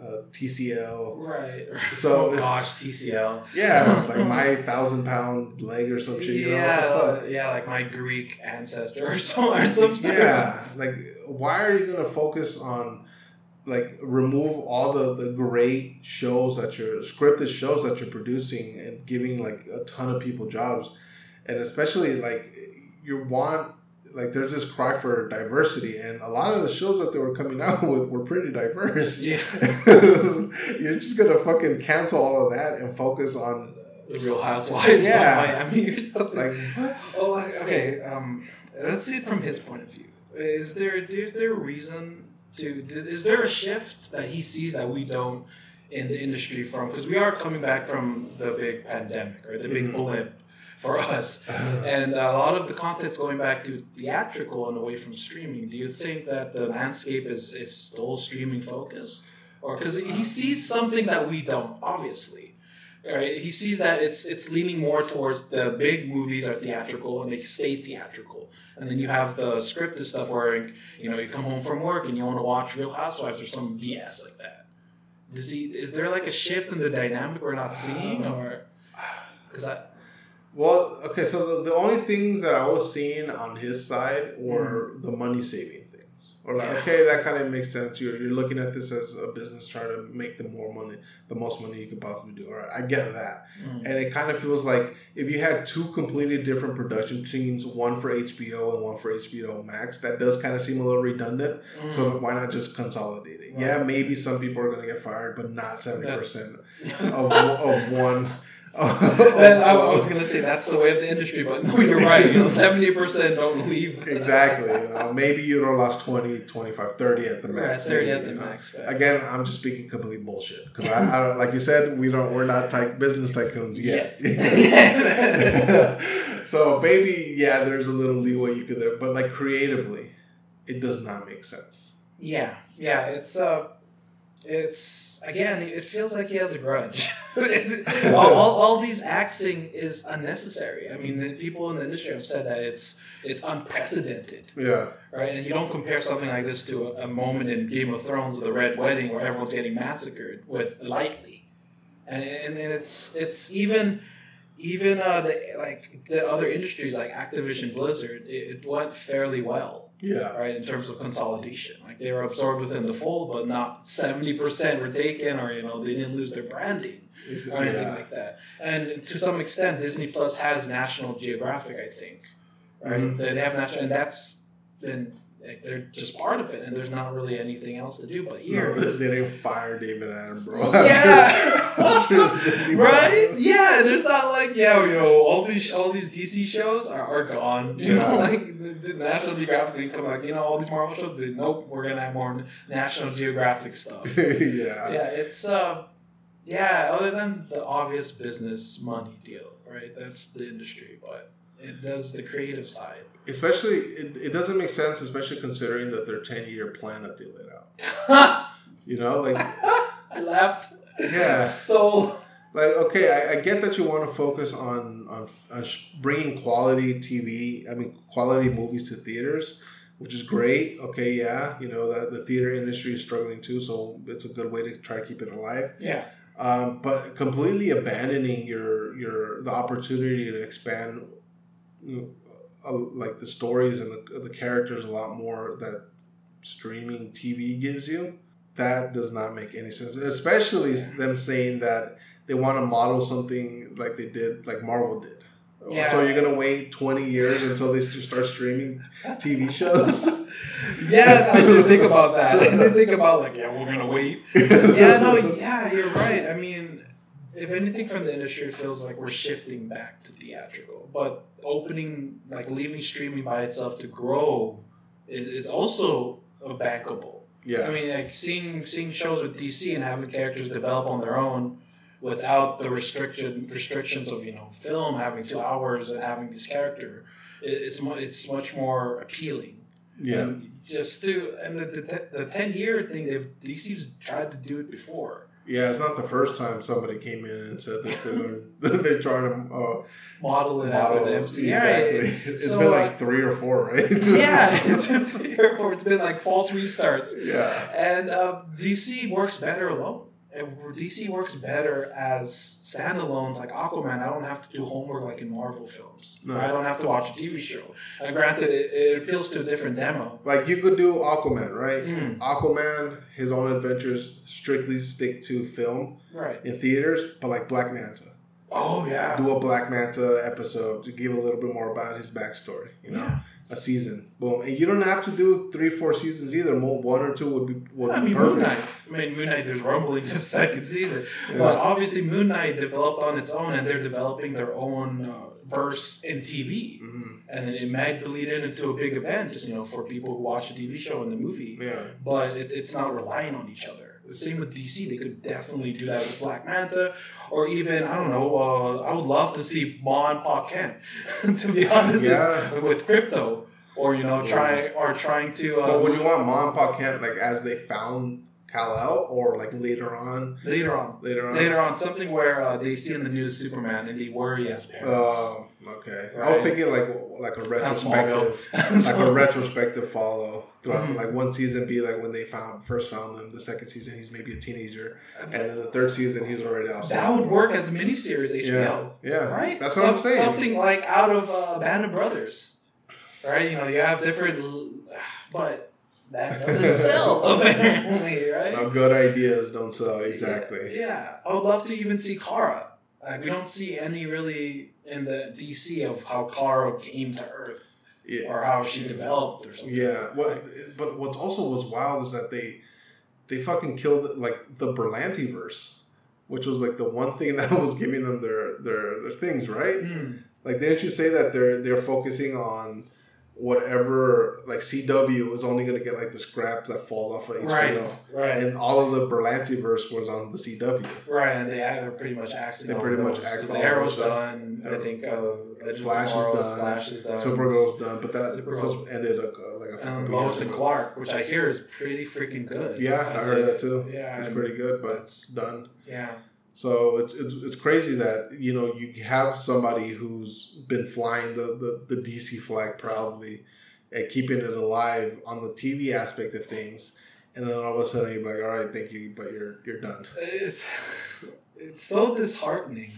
uh, TCL. Right. So- oh gosh, TCL. Yeah, it's like my thousand pound leg or some shit. You know yeah, what the fuck? yeah, like my Greek ancestor or some or some yeah like why are you gonna focus on like remove all the the great shows that you're scripted shows that you're producing and giving like a ton of people jobs and especially like you want like there's this cry for diversity and a lot of the shows that they were coming out with were pretty diverse Yeah. you're just gonna fucking cancel all of that and focus on The Real Housewives Yeah. of Miami or something. like what oh, like, okay. Um, let's see it from his point of view. Is there is there a reason to? Is there a shift that he sees that we don't in the industry from? Because we are coming back from the big pandemic or the big Mhm. blip for us. and a lot of the content's going back to theatrical and away from streaming. Do you think that the landscape is, is still streaming focused, or because he sees something that we don't, obviously, right? He sees that it's it's leaning more towards the big movies are theatrical and they stay theatrical, and then you have the scripted stuff where you know you come home from work and you want to watch Real Housewives or some BS like that. Does he? Is there like a shift in the dynamic we're not seeing, um, or because I. Well, okay, so the, the only things that I was seeing on his side were mm-hmm. the money saving. Or like, okay, that kind of makes sense. You're, you're looking at this as a business trying to make the more money, the most money you can possibly do. All right, I get that. Mm. And it kind of feels like if you had two completely different production teams, one for HBO and one for HBO Max, that does kind of seem a little redundant. So why not just consolidate it? Yeah, maybe some people are going to get fired, but not 70% of, of one then I, I was gonna say that's the way of the industry, but no, you're right. You know, seventy percent don't leave. exactly. You know, maybe you'd have lost 20, 25, 30 at the Right, max. thirty maybe, at the you know. max. right. Again, I'm just speaking complete bullshit because I, I like you said, we don't, we're not ty- business tycoons yet. Yet. so maybe, yeah, there's a little leeway you could there, but like creatively, it does not make sense. Yeah, yeah, it's uh, it's again, it feels like he has a grudge. all, all, all these axing is unnecessary. I mean, the people in the industry have said that it's it's unprecedented, Yeah, right? And you don't compare something like this to a, a moment in Game of Thrones, the Red Wedding, where everyone's getting massacred with lightly, and and, and it's it's even. Even uh, the like the other industries like Activision Blizzard, it, it went fairly well yeah, right? In terms of consolidation, like they were absorbed within the fold, but not seventy percent were taken, or you know they didn't lose their branding or anything yeah. like that. And to some extent, Disney Plus has National Geographic, I think, right? Mhm. They they have national, and that's been like, they're just part of it, and there's not really anything else to do. But here, No, they didn't fire David Attenborough. Yeah. right? Yeah, there's not like yeah, you know, all these all these DC shows are, are gone. You know, like the, the National Geographic didn't come like you know all these Marvel shows. They, nope, we're gonna have more National Geographic stuff. yeah. yeah, it's uh, yeah. Other than the obvious business money deal, right? That's the industry, but it does the creative side. Especially, it, it doesn't make sense, especially considering that their 10 year plan that they laid out. You know, like, I laughed. Yeah. So like okay, I, I get that you want to focus on, on, on sh- bringing quality TV, I mean, quality movies to theaters, which is great. Okay, yeah, you know, the, the theater industry is struggling too, so it's a good way to try to keep it alive. yeah, um, but completely abandoning your your the opportunity to expand you know, uh, like the stories and the, the characters a lot more that streaming TV gives you that does not make any sense especially them saying that they want to model something like they did like Marvel did Yeah. so you're gonna wait 20 years until they start streaming TV shows yeah. I didn't think about that. I didn't think about like, yeah, we're gonna wait. yeah, no, yeah, you're right. I mean, if anything from the industry, feels like we're shifting back to theatrical. But opening, like leaving streaming by itself to grow, is, is also a bankable. yeah I mean, like seeing seeing shows with DC and having characters develop on their own without the restriction restrictions of you know film having two hours and having this character, it's mu- it's much more appealing. yeah And just to and the, the, the ten year thing, they've DC's tried to do it before. Yeah it's not the first time somebody came in and said that they're, they're trying to uh, Model it after the model- MC. Exactly. Yeah, It's So, been uh, like three or four, right? yeah, it's been three or four. It's been like false restarts. yeah. And uh, DC works better alone. DC works better as standalones like Aquaman. I don't have to do homework like in Marvel films. No. I don't have to watch a TV show. And granted, it, it appeals to a different demo. Like you could do Aquaman, right? Mm, Aquaman, his own adventures strictly stick to film right. in theaters, but like Black Manta. Oh yeah. Do a Black Manta episode to give a little bit more about his backstory, you know? Yeah. A season. Boom. And you don't have to do three, four seasons either. One or two would be would I be mean, Moon. Knight. I mean, Moon Knight. There's rumblings of second season, Yeah. but obviously Moon Knight developed on its own, and they're developing their own uh, verse in TV, Mhm. and then it might bleed in into a big event, you know, for people who watch the TV show and the movie. Yeah. But it, it's not relying on each other. The same with DC. They could definitely do that with Black Manta, or even I don't know. Uh, I would love to see Ma and Pa Kent. to be honest, Yeah. with Krypto, or you know, try or trying to. Uh, But would you want Mom and Pa Kent like as they found Kal-El or like later on? later on? Later on? Later on, something where uh, they see in the news Superman and they worry as parents. Okay. I was thinking like like a retrospective, like a retrospective follow throughout the, Mhm. like one season be like when they found first found him. The second season he's maybe a teenager, and then the third season he's already out. that would work as a miniseries HBO. Yeah, yeah. Right? That's what I'm saying. Something like out of uh, Band of Brothers. Right? You know, you have different. But that doesn't sell, apparently, right? No, good ideas don't sell exactly. Yeah. I would love to even see Kara. Like, we don't see any really in the DC of how Kara came to Earth Yeah, or how she developed or something. yeah. What? But what's also was wild is that they they fucking killed like the Berlanti verse. which was like the one thing that was giving them their their, their things, right? Mm. Like, didn't you say that they're they're focusing on whatever like CW is only going to get like the scraps that falls off of HBO, Right, right, and all of the Berlanti verse was on the CW. right, and they they're pretty much axing. They pretty much axed the Arrow's done. I think uh, Legends Flash is done. Flash is done. Supergirl's done, but that Supergirl. ended like a, like a and couple Lois and. Clark, which I hear is pretty freaking good. Yeah, I heard that too. Yeah, It's and- pretty good, but it's done. Yeah, So it's, it's it's crazy that you know you have somebody who's been flying the, the, the DC flag proudly and keeping it alive on the TV aspect of things, and then all of a sudden you're like, all right, thank you, but you're you're done. it's it's so disheartening.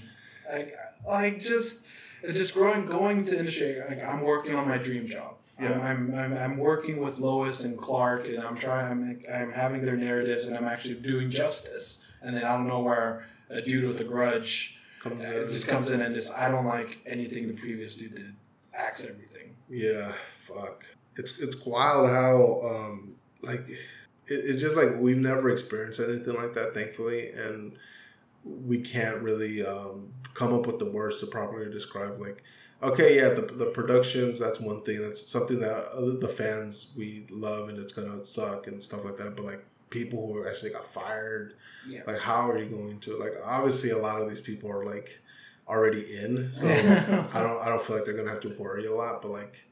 Like like just just growing going to industry. Like I'm working on my dream job. Yeah. I'm, I'm, I'm I'm working with Lois and Clark, and I'm trying. I'm I'm having their narratives, and I'm actually doing justice. And then I don't know where a dude with a grudge Comes uh, in. just comes in and just I don't like anything the previous dude did. Axe everything. Yeah, fuck. It's it's wild how um like it, it's just like we've never experienced anything like that, thankfully, and we can't really um come up with the words to properly describe like okay yeah the, the productions that's one thing that's something that other the fans we love and it's gonna suck and stuff like that but like people who actually got fired Yeah. like how are you going to like obviously a lot of these people are like already in so I don't I don't feel like they're gonna have to worry a lot, but like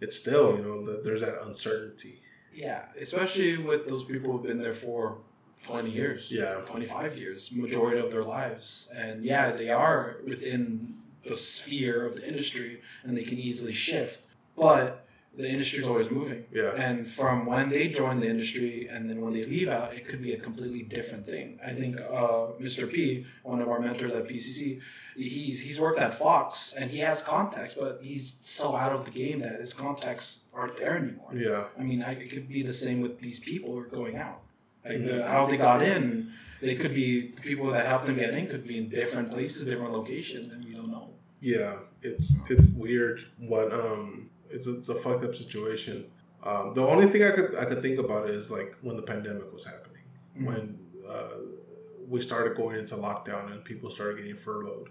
it's still you know the, there's that uncertainty. Yeah, especially with those people who've been there for 20 years. Yeah. 25 years, majority of their lives. And yeah, they are within the sphere of the industry and they can easily shift. But the industry's always moving. Yeah, And from when they join the industry and then when they leave out, it could be a completely different thing. I think uh, Mr. P, one of our mentors at PCC, he's he's worked at Fox and he has contacts, but he's so out of the game that his contacts aren't there anymore. yeah, I mean, I, it could be the same with these people who are going out. Like Mhm. the, how they got in, they could be the people that helped them get in could be in different places, different locations, and we don't know. yeah. It's it's weird. What um, it's a, it's a fucked up situation. Um, the only thing I could I could think about is like when the pandemic was happening, Mhm. when uh, we started going into lockdown and people started getting furloughed,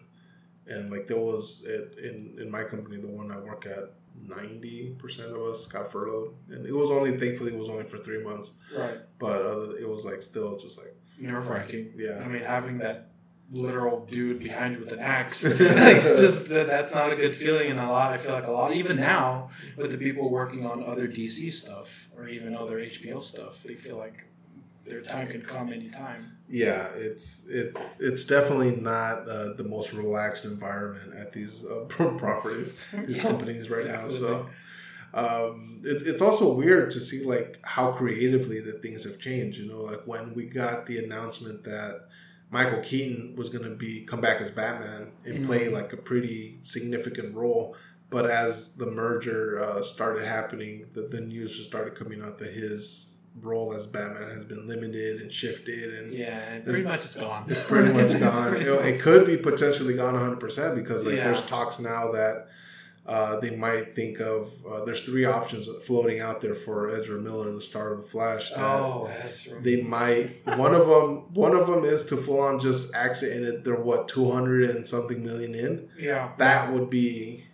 and like there was it in in my company, the one I work at. Ninety percent of us got furloughed, and it was only thankfully it was only for three months. Right. but uh, it was like still just like Nerve wracking. yeah I mean, having that literal dude behind you with an axe, like, it's just that that's not a good feeling. And a lot, I feel like a lot, even now with the people working on other DC stuff or even other HBO stuff, they feel like their time can come anytime. yeah it's it it's definitely not uh, the most relaxed environment at these uh, properties these Yeah, companies right now so um, it, it's also weird to see like how creatively that things have changed you know like when we got the announcement that michael keaton was going to be come back as batman and Mhm. play like a pretty significant role but as the merger uh, started happening the, the news just started coming out that his role as batman has been limited and shifted and Yeah, and pretty much it's gone. it's pretty much It's gone. pretty know, it could be potentially gone 100% because like Yeah. there's talks now that uh, they might think of uh, there's three options floating out there for Ezra Miller, the star of the Flash. That Oh, that's right. They might one of them one of them is to full on just accent in it. They're what 200 and something million in. yeah, That would be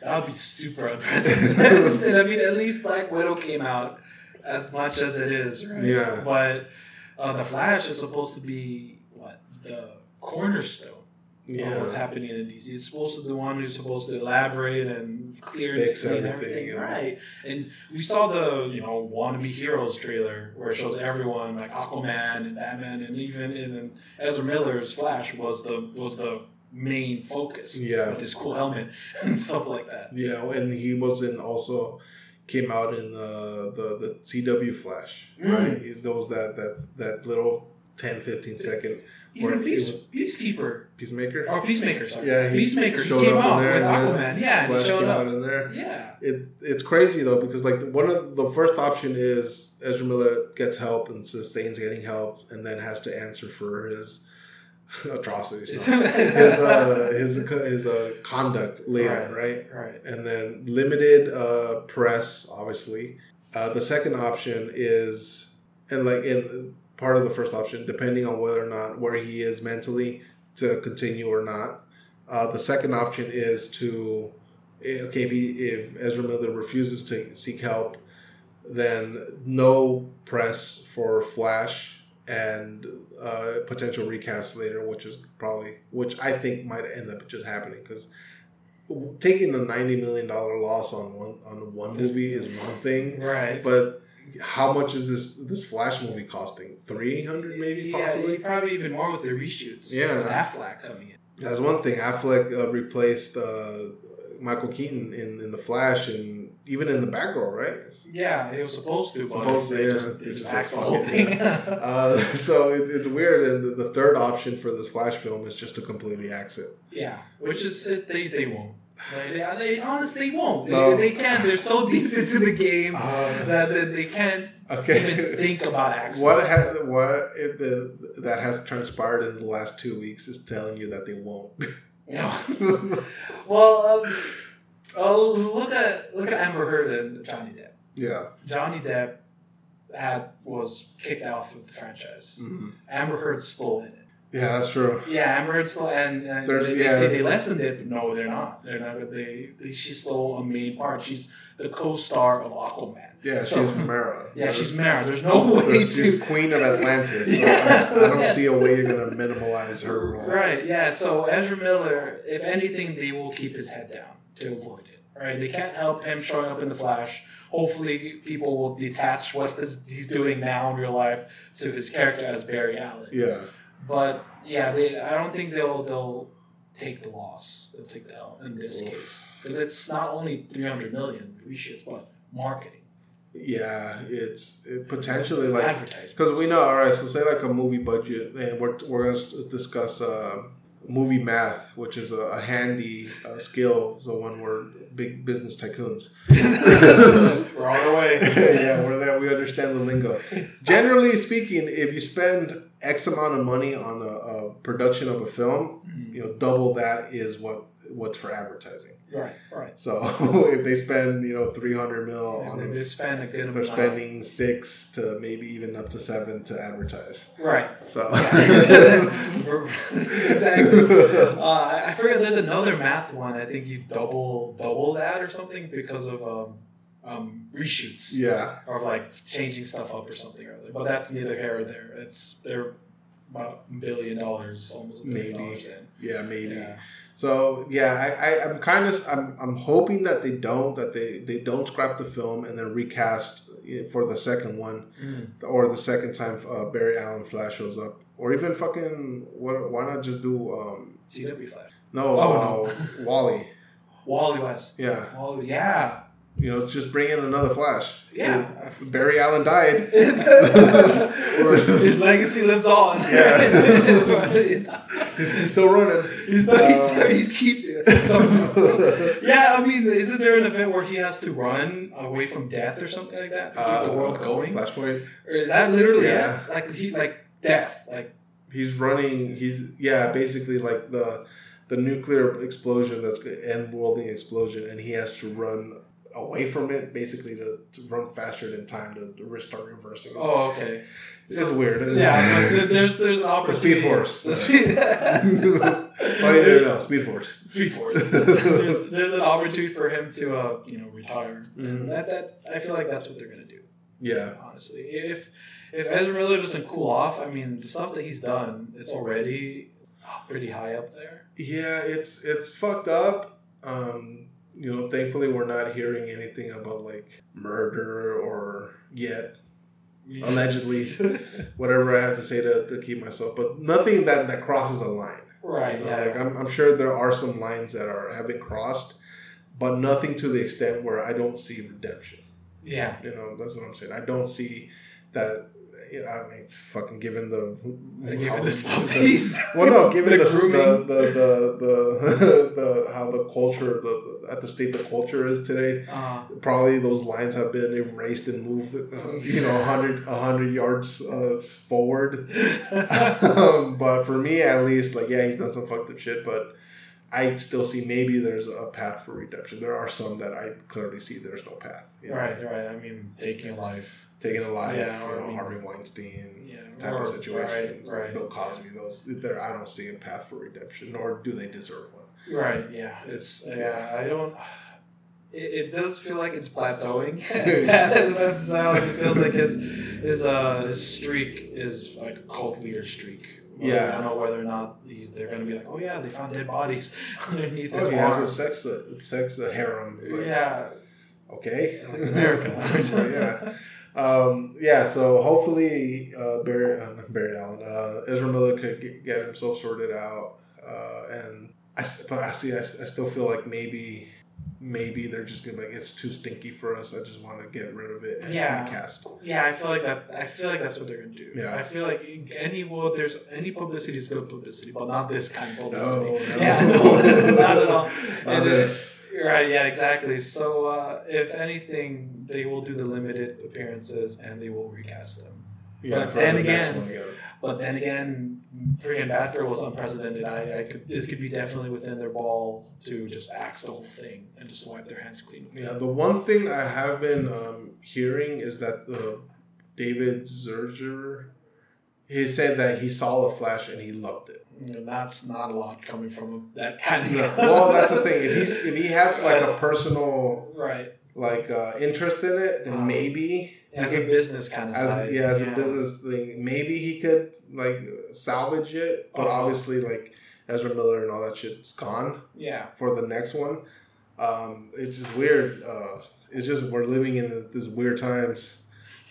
that would be super unprecedented. I mean, at least Black Widow came out as much as it is, right? Yeah. But uh, the Flash is supposed to be what the cornerstone of what's happening in DC. It's supposed to be the one who's supposed to elaborate and clear Fix clean everything, and- right? And we saw the you know wannabe heroes trailer where it shows everyone like Aquaman and Batman and even in Ezra Miller's Flash was the was the main focus. Yeah. with his cool helmet and stuff like that. yeah, and he was in also came out in the the, the CW Flash, Mm. right? There was that that's that little 10 15 second Even Where Peace, it Peacekeeper Peacemaker. or Peacemaker, sorry, Yeah, he Peacemaker. He showed came up in out there with and then Aquaman. Yeah, and he showed up. in there. Yeah. It it's crazy though because like one of the first option is Ezra Miller gets help and sustains getting help and then has to answer for his atrocities, no. his uh, his his uh, conduct later, right. right. And then limited uh, press, obviously. Uh, the second option is and like in part of the first option, depending on whether or not where he is mentally to continue or not. Uh, the second option is to eh, okay if he if Ezra Miller refuses to seek help, then no press for Flash and uh, potential recast later, which is probably which I think might end up just happening because taking a ninety million dollar loss on one on one movie is one thing, Right. but how much is this this Flash movie costing? Three hundred maybe yeah, possibly. probably even more with the reshoots. Yeah. With Affleck coming in. That's one thing. Affleck uh, replaced uh, Michael Keaton in, in the Flash and even in the Batgirl, right? Yeah, it was supposed to, but Supposed to, they yeah. just, they just axed the whole fuck thing. Uh, so it, it's weird. And the, the third option for this Flash film is just to completely axe it. yeah, which is they they won't. Like, they, they honestly won't. No. They, they can't. They're so deep into the game Uh, that they, they can't even think about axing. what has what the, that has transpired in the last two weeks is telling you that they won't. No. Well, um, oh, look at look at Amber Heard and Johnny Depp. yeah. Johnny Depp had was kicked off of the franchise. Mhm. Amber Heard in it. Yeah, that's true. Yeah, still, and, and they, they yeah. say they lessened it, but no, they're not. They're not. They, they she's still a main part. She's the co-star of Aquaman. Yeah, So- she's Mera. Yeah, she's Mera. There's no way she's to. queen of Atlantis. So Yeah. I, I don't see a way you're gonna minimize her role. Right. Yeah. So Ezra Miller, if anything, they will keep his head down to avoid it. Right. They can't help him showing up in the Flash. Hopefully, people will detach what he's doing now in real life to his character as Barry Allen. Yeah. But yeah, they. I don't think they'll they'll take the loss. They'll take the L in this Oof. case because it's not only three hundred million reshoots, but marketing, Yeah, it's it potentially like advertising. because we know. All right, so say like a movie budget, and we're we're gonna discuss uh, movie math, which is a, a handy uh, skill. So when we're big business tycoons, We're on our way. yeah, we're there. We understand the lingo. Generally speaking, if you spend X amount of money on the a production of a film, Mhm. you know, double that is what what's for advertising. Right. Right. So if they spend you know three hundred mil on they a, spend a good they're spending six to maybe even up to seven to advertise. Right. So exactly. Uh, I I forget. There's another math one. I think you double double that or something because of um, um, reshoots yeah, or like changing stuff up or something or other. But that's neither here or there. It's they're about a billion dollars, almost billion Maybe. dollars yeah, maybe. Yeah. So yeah, I, I I'm kind of I'm I'm hoping that they don't that they they don't scrap the film and then recast for the second one Mm. or the second time uh, Barry Allen Flash shows up or even fucking what why not just do um CW Flash. no, Oh, uh, Wally Wally West. yeah Wally. Yeah. You know just bring in another Flash Yeah. Barry Allen died His legacy lives on. Yeah. he's, he's still running He's he's, Um, he's keeps it. yeah, I mean, isn't there an event where he has to run away from death or something like that to keep the world going? Uh, Flashpoint Or is that literally Yeah. it? Like he like death, like he's running he's yeah basically like the the nuclear explosion that's the end worlding explosion and he has to run away from it basically to, to run faster than time to, to restart reversing it. oh okay. it's weird Yeah, but there's there's an the opportunity. speed force The speed. oh you didn't speed force Speed force. there's, there's an opportunity for him to uh you know retire. Mhm. And that that I feel like that's what they're gonna do. yeah honestly. If if Ezra Miller doesn't cool off, I mean, the stuff that he's done, it's already pretty high up there. yeah it's it's fucked up um you know thankfully we're not hearing anything about like murder or yet Allegedly. whatever I have to say to, to keep myself, but nothing that, that crosses a line. right. You know, Yeah. Like I'm, I'm sure there are some lines that are have been crossed, but nothing to the extent where I don't see redemption. yeah. You know, that's what I'm saying. I don't see that. You know, I mean, fucking given the Given the stuff he's well, no, given the The the, the, the, the, the how the culture the at the state the culture is today, Uh, probably those lines have been erased and moved, uh, you know, 100, 100 yards uh, forward. um, but for me, at least, like, yeah, he's done some fucked up shit, but I still see maybe there's a path for redemption. There are some that I clearly see there's no path. you know. Right, right. I mean, taking a life. Taking a life, Yeah, you I know, mean- Harvey Weinstein Yeah, type or- of situation. right, right. Bill Cosby, those there I don't see a path for redemption, nor do they deserve one. Right. Yeah. It's yeah. I don't. It, it does feel like it's plateauing. as bad as that sounds, it feels like his his uh his streak is like a cult leader streak. Yeah. I don't know whether or not he's they're gonna be like, oh yeah, they found dead bodies underneath Oh, his he has a sex a sex a harem. like, Yeah. Okay. Like America. yeah. Um, yeah, so hopefully uh, Barry, uh, Barry Allen, uh, Ezra Miller could get, get himself sorted out, uh, and I, but I see, I, I still feel like maybe, maybe they're just gonna be like it's too stinky for us. I just want to get rid of it and Yeah. recast. Yeah, I feel like that. I feel like that's what they're gonna do. Yeah. I feel like any well, there's any publicity is good publicity, but not this kind of publicity. no, Yeah, no, not at all. Not. Right, yeah, exactly. So, uh, if anything, they will do the limited appearances and they will recast them. Yeah, but then the again- But then again, freaking Batgirl was unprecedented. I, I could this could be definitely within their ball to just axe the whole thing and just wipe their hands clean. Yeah, the one thing I have been um, hearing is that uh, David Zerger, he said that he saw the Flash and he loved it. And that's not a lot coming from that kind of. No, well, that's the thing. If he's if he has like a personal right like uh, interest in it, then Um, maybe as a could- business kind of as side. yeah as a business thing, maybe he could like salvage it. But Uh-huh. obviously, like Ezra Miller and all that shit's gone Yeah, for the next one. Um, it's just weird. Uh, it's just we're living in the, these weird times.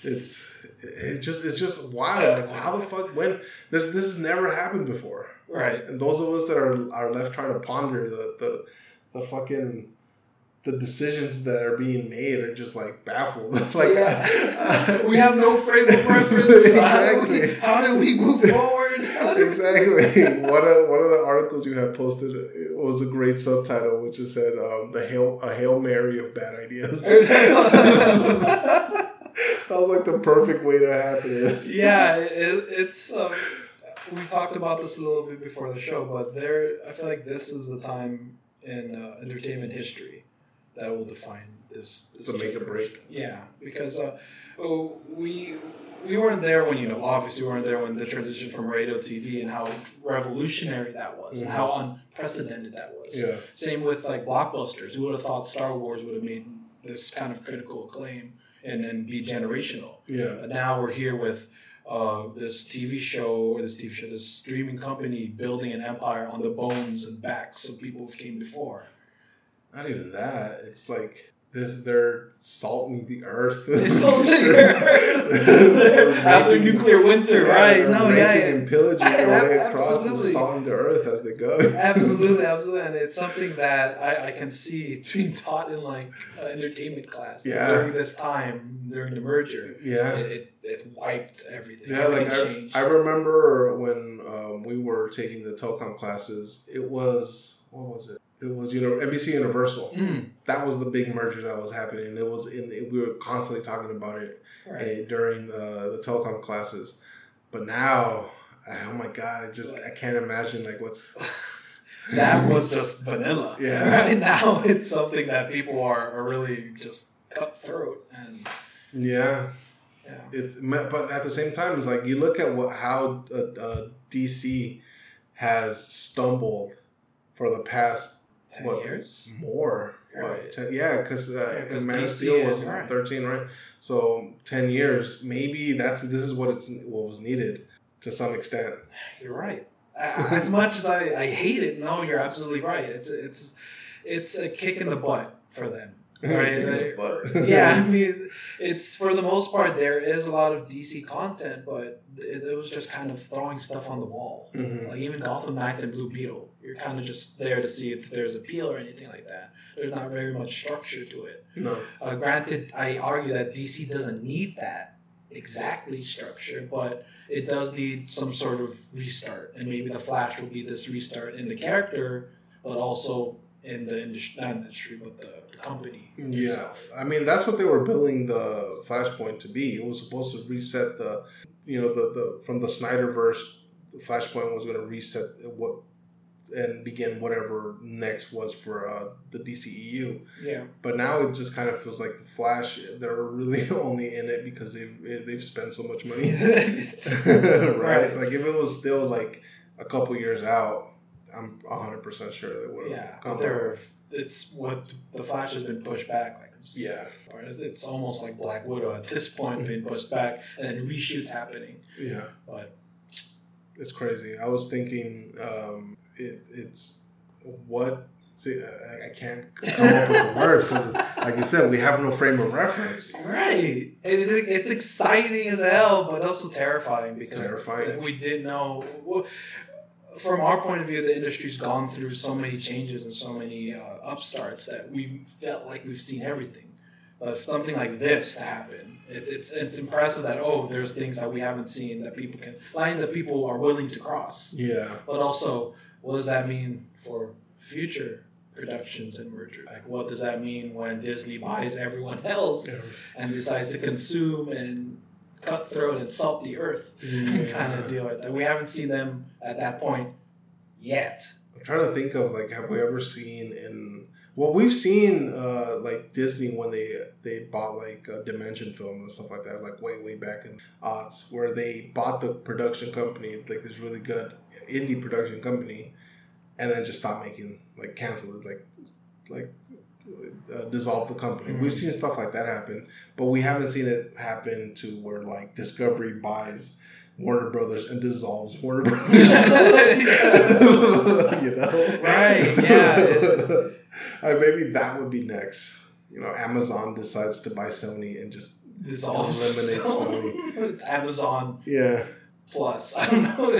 It's it just it's just wild. Like how the fuck when this this has never happened before. right. And those of us that are are left trying to ponder the the, the fucking the decisions that are being made are just like baffled. like we have no frame of reference. How, do we, exactly. how do we move forward? How do we- Exactly. One of one of the articles you had posted it was a great subtitle, which just said um, the hail a hail mary of bad ideas. that was like the perfect way to happen it. yeah, it, it's. Um, we talked about this a little bit before the show, but there, I feel like this is the time in uh, entertainment history that will define this. To make or break. Yeah, because uh, oh, we we weren't there when you know obviously we weren't there when the transition from radio to TV and how revolutionary that was and how unprecedented that was. Yeah. Same with like blockbusters. Who would have thought Star Wars would have made this kind of critical acclaim and then be generational? Yeah. But now we're here with uh, this TV show or this TV show, this streaming company building an empire on the bones and backs of people who came before. Not even that. It's like this they're salting the earth. It's salting the earth. After nuclear winter, Yeah, right? they're No, yeah, yeah. and pillaging their way across and Absolutely. salting the earth as they go. absolutely, absolutely, and it's something that I, I can see being taught in like uh, entertainment class Yeah. during this time during the merger. Yeah. It, it, it wiped everything. Yeah, like Everything I, changed. I remember when um, we were taking the telecom classes. It was what was it? It was you know NBC Universal. Mm, That was the big merger that was happening. It was in. we were constantly talking about it right. uh, during the, the telecom classes. But now, oh my god! I just I can't imagine like what's. that was just vanilla. Yeah. Right now, it's something that people are, are really just cutthroat and Yeah, yeah. it's but at the same time, it's like you look at what how uh, uh, DC has stumbled for the past Ten What? years. more. Right. 10, yeah, because Yeah, uh, 'cause Man of Steel was right. thirteen, right? So ten years, maybe that's this is what it's what was needed to some extent. You're right. I- As much as I, I hate it, no, you're absolutely right. It's it's it's a kick in the butt for them. Right? Kick in the butt. yeah, I mean, it's for the most part there is a lot of DC content, but it, it was just kind of throwing stuff on the wall. Mhm. Like even Gotham Knights and Blue Beetle, you're kind of just there to see if there's appeal or anything like that. There's not very much structure to it. No, Uh, granted, I argue that DC doesn't need that exactly structure, but it does need some sort of restart, and maybe the Flash will be this restart in the character, but also in the industry, not industry, but the company yeah, itself. I mean that's what they were building the Flashpoint to be. It was supposed to reset the, you know, the the from the Snyderverse, the Flashpoint was going to reset what and begin whatever next was for uh, the DCEU. Yeah. But now it just kind of feels like the Flash. They're really only in it because they've they've spent so much money, right? Right. Like if it was still like a couple years out, I'm hundred percent sure they would have yeah. come. They're, it's what the Flash has been pushed back. Like Yeah, It's, it's almost like Black Widow at this point being pushed back, and then reshoots happening. yeah. But It's crazy. I was thinking, um, it, it's what. See, I, I can't come up with the words because, like you said, we have no frame of reference. right, and it, it's exciting as hell, but also terrifying because terrifying. we didn't know. Well, from our point of view, the industry's gone through so many changes and so many uh, upstarts that we felt like we've seen everything. But if something like this to happen, it, it's it's impressive that oh, there's things that we haven't seen that people can lines that people are willing to cross. Yeah, But also, what does that mean for future productions and mergers? Like, what does that mean when Disney buys everyone else and decides to consume and cutthroat and salt the earth kind of deal that? We haven't seen them at that point yet. I'm trying to think of like, have we ever seen in? Well, we've seen uh, like Disney when they they bought like uh, Dimension Film and stuff like that, like way way back in odds, where they bought the production company, like this really good indie production company, and then just stopped making, like cancel it, like like uh, dissolve the company. Mhm. We've seen stuff like that happen, but we haven't seen it happen to where like Discovery buys. Warner Brothers and dissolves Warner Brothers. you know? Right, yeah. Uh, maybe that would be next. You know, Amazon decides to buy Sony and just Dissolves. Eliminate It's Amazon yeah, Plus. I don't know.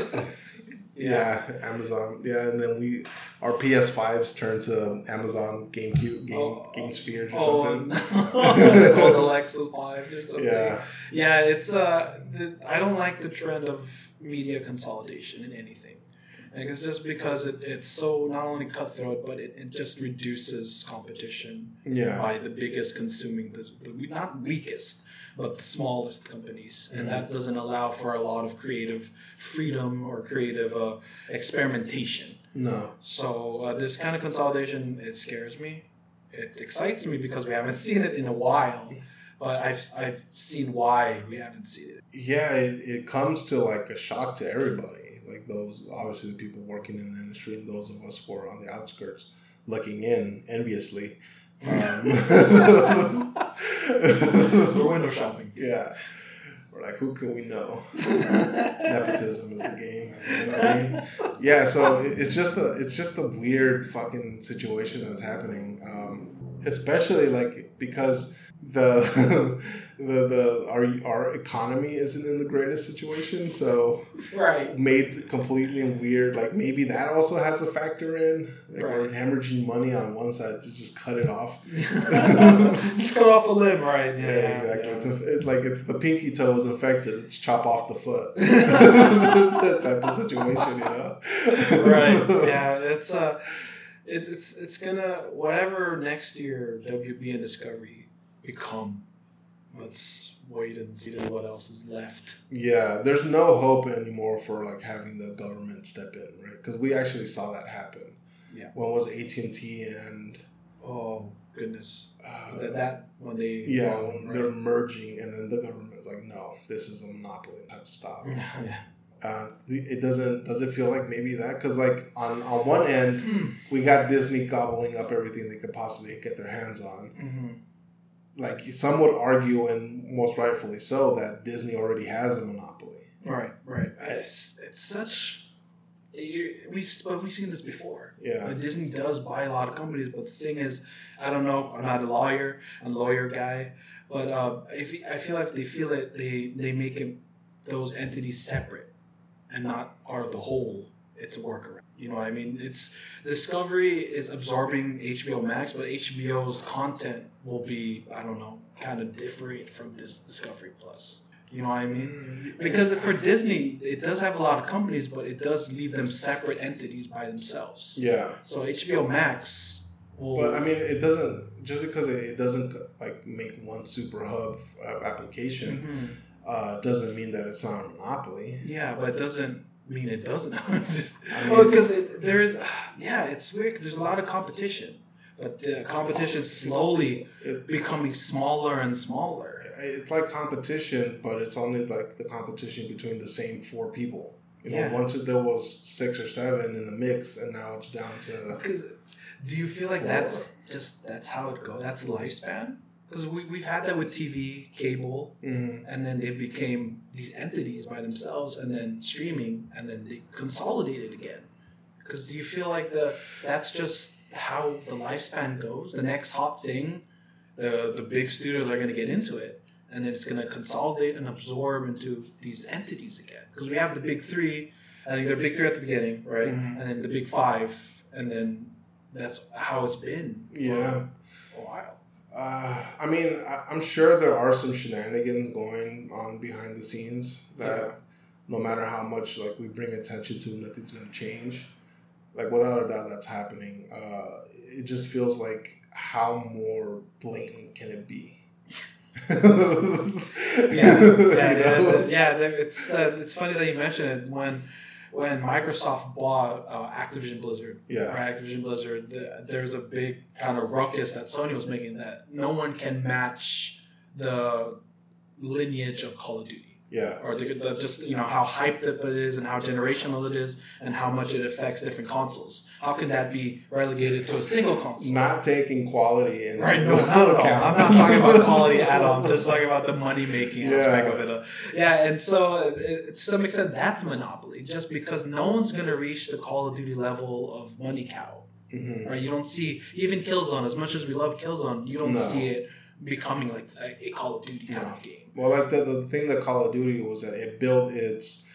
Yeah, Amazon, yeah, and then we our PS5s turn to Amazon GameCube, Game Oh. Game Spheres or Oh, something. no. Old Alexa fives or something. Yeah, Yeah, it's uh, the, I don't like the trend of media consolidation in anything. Like it's just because it, it's so not only cutthroat, but it, it just reduces competition yeah, by the biggest consuming the, the not weakest, but the smallest companies, and that doesn't allow for a lot of creative freedom or creative uh, experimentation. no, So uh, this kind of consolidation it scares me. It excites me because we haven't seen it in a while, but I've I've seen why we haven't seen it. yeah. It, it comes to like a shock to everybody. Like those, obviously, the people working in the industry, and those of us who are on the outskirts, looking in enviously. Um, We're window shopping. Yeah. We're like, who can we know? Nepotism is the game. You know what I mean? Yeah, so it's just a it's just a weird fucking situation that's happening. Um, especially like because the the the our our economy isn't in the greatest situation, so Right. made completely weird. Like maybe that also has a factor in. Like we're hemorrhaging money on one side to just cut it off. Just cut off a limb, right? Yeah, Yeah, exactly. yeah. It's, a, it's like it's the pinky toe is infected. It's chop off the foot. that type of situation, you know. right. Yeah, it's uh, it, it's it's gonna whatever next year WB and Discovery become. Let's wait and see what else is left. Yeah, there's no hope anymore for like having the government step in, right? Because we actually saw that happen. Yeah. When was AT and T and Oh goodness, uh, that, that when they yeah, right. they're merging, and then the government's like, no, this is a monopoly. I have to stop. yeah. Uh, it doesn't. Does it feel like maybe that? Because like on on one end, we got Disney gobbling up everything they could possibly get their hands on. hmm like some would argue, and most rightfully so, that Disney already has a monopoly. Right, right. It's, it's such. You, we've but we've seen this before. Yeah, Uh, Disney does buy a lot of companies, but the thing is, I don't know. I'm not a lawyer. I'm a lawyer guy, but uh, if I feel like they feel that they they make it, those entities separate and not part of the whole. It's a workaround. You know what I mean? It's Discovery is absorbing HBO Max, but HBO's content will be I don't know, kind of different from this Discovery Plus. You know what I mean? Because for Disney, it does have a lot of companies, but it does leave them separate entities by themselves. yeah, So HBO Max will. but I mean, it doesn't just because it, doesn't like make one super hub application Mhm. uh, doesn't mean that it's not a monopoly. Yeah, but it doesn't mean, it doesn't. Just, I well, because there is, yeah, it's weird. 'cause there's a lot of competition, but the competition is slowly It, becoming smaller and smaller. it's like competition, but it's only like the competition between the same four people. You know, Yeah. once there was six or seven in the mix, and now it's down to do you feel like that's just that's how it goes? That's the lifespan. Because we we've had that with TV, cable, Mhm. and then they became these entities by themselves, and then streaming, and then they consolidated again. Because do you feel like the that's just how the lifespan goes? The next hot thing, the the big studios are going to get into it, and then it's going to consolidate and absorb into these entities again. Because we have the big three. I think they're big three at the beginning, right? Mhm. And then the big five, and then that's how it's been Yeah. Uh, I mean, I, I'm sure there are some shenanigans going on behind the scenes that Yeah. no matter how much like we bring attention to, nothing's going to change. Like without a doubt, that's happening. Uh, it just feels like how more blatant can it be? yeah, yeah, yeah, yeah. It's uh, it's funny that you mentioned it when when Microsoft bought uh, Activision Blizzard. Yeah. or Activision Blizzard. The, there's a big kind of ruckus that Sony was making that no one can match the lineage of Call of Duty. Yeah. or the, the, just you know how hyped up it is and how generational it is and how much it affects different consoles. How can that be relegated to a single console? Not taking quality into Right, no, not at all. I'm not talking about quality at all. I'm just talking about the money making Yeah. aspect of it. Uh, Yeah, and so it, to some extent, that's monopoly. Just because no one's going to reach the Call of Duty level of money cow. Mhm. Right? You don't see even Killzone. As much as we love Killzone, you don't No. see it becoming like a, a Call of Duty kind No. of game. Well, like the, the thing that Call of Duty was that it built its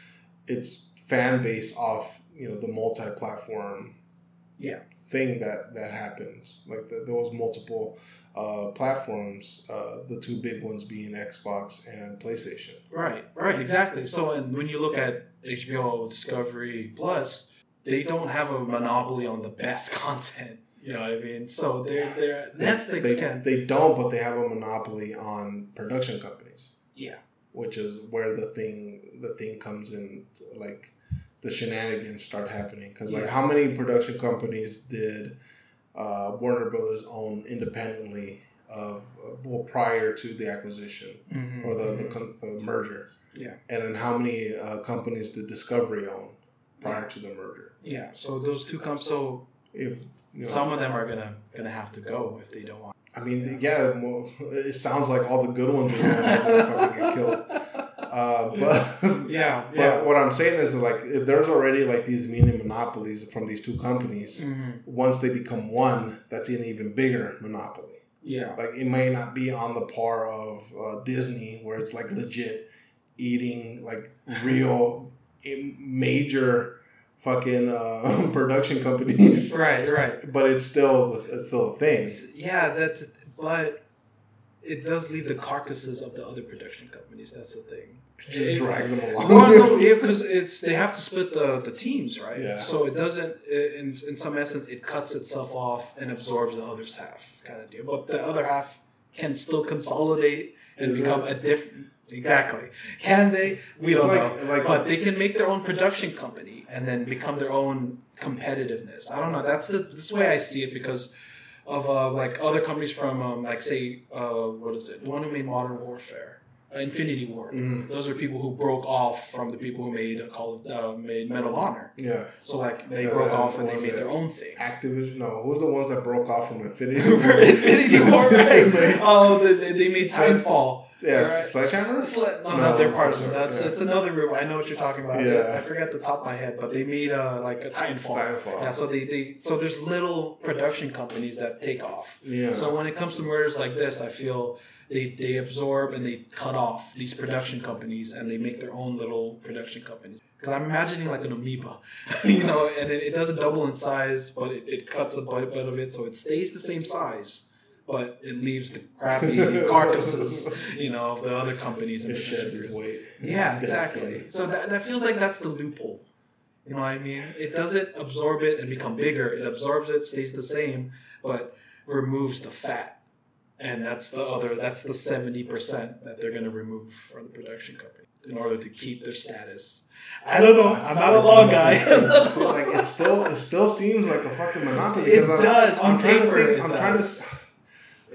its fan base off you know the multi platform Yeah. thing that that happens. Like the, there was multiple uh, platforms, uh, the two big ones being Xbox and PlayStation. Right, right, exactly. So, and when you look at HBO Discovery Plus, they don't have a monopoly on the best content. You know what I mean? So they're they're Netflix they, can they don't, but they have a monopoly on production companies. Yeah. which is where the thing the thing comes in, like the shenanigans start happening. Because like, Yeah. how many production companies did uh, Warner Brothers own independently of well prior to the acquisition Mhm, or the, the, mhm. con- the merger? Yeah. and then how many uh, companies did Discovery own prior to the merger? yeah. So those two come. So If, you know, some of them are gonna gonna have to go if they don't want. I mean, yeah, well, it sounds like all the good ones are the ones that are gonna get killed. Uh, but Yeah, But yeah. what I'm saying is like if there's already like these mini monopolies from these two companies, Mhm. once they become one, that's an even bigger monopoly. Yeah. Like it may not be on the par of uh, Disney, where it's like legit eating like real major fucking uh, production companies, Right. Right. but it's still it's still a thing. It's- yeah. That's but it does leave the carcasses of the other production companies. That's the thing. It just drags them along. well, no, yeah, because it's they have to split the, the teams, right? Yeah. So it doesn't, in in some essence, it cuts itself off and absorbs the other's half, kind of deal. But the other half can still consolidate and Is become it? a different. Exactly. Can they? We It's don't like- know. like- but they can make their own production company and then become their own competitiveness. I don't know. That's the that's the way I see it because of uh, like other companies from um, like say uh, what is it? The one who made Modern Warfare, uh, Infinity Ward. Mhm. Those are people who broke off from the people who made uh, Call of uh, made Medal of Honor. Yeah, So like they Yeah, broke off and they made it. their own thing. Activision. No, who's the ones that broke off from Infinity? War? Infinity Ward, right? Oh, they, they- made Titanfall. Yeah, Right. Sledgehammer. Sle- no, No, not their part. That's yeah. it's another group. I know what you're talking about. Yeah. I forget the top of my head, but they made a like a Titanfall. Titanfall. Yeah, so they, they so there's little production companies that take off. Yeah. So when it comes to murders like this, I feel they, they absorb and they cut off these production companies and they make their own little production companies. Because I'm imagining like an amoeba, you know, and it, it doesn't double in size, but it, it cuts a bit, bit of it so it stays the same size, but it leaves the crappy carcasses, you know, of the other companies and it sheds weight. Yeah, exactly. So that, that feels like that's the loophole. You know what I mean? It doesn't absorb it and become bigger. It absorbs it, stays the same, but removes the fat and that's the other. That's the seventy percent that they're going to remove from the production company in order to keep their status. I don't know. I'm not a law guy. so like it still it still seems like a fucking monopoly. It because I'm- does, on I'm trying to paper think. it I'm trying to.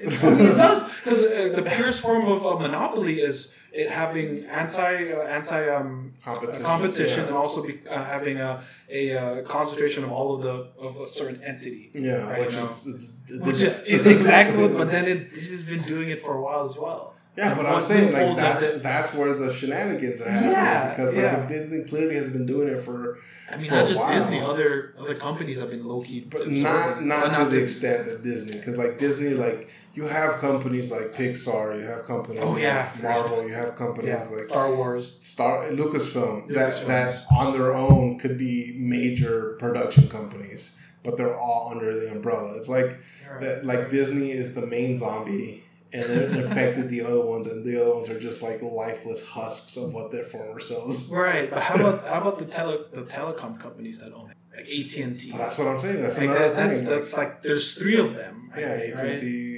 I mean, it does because uh, the purest form of a monopoly is it having anti uh, anti um, Competition. competition Yeah. and also be, uh, having a a uh, concentration of all of the of a certain entity. Yeah, Right which now. is, it's, Which is, is exactly, but then it this has been doing it for a while as well. yeah, And but I'm saying like loopholes have that's where the shenanigans are happening Yeah, because like yeah. Disney clearly has been doing it for, I mean, For not just while. Disney, other other companies have been low key, but not not to the extent that Disney because like Disney like you have companies like Pixar, you have companies Oh, yeah. like Marvel, you have companies Yeah, like Star Wars. Star Lucasfilm that Lucasfilm. that on their own could be major production companies, but they're all under the umbrella. It's like that like Disney is the main zombie and it affected the other ones and the other ones are just like lifeless husks of what their former selves. Right, but how about how about the tele the telecom companies that own it, like AT and T? Well, that's what I'm saying. That's Like another that, that's thing. that's like there's three of them. like, yeah. AT and T,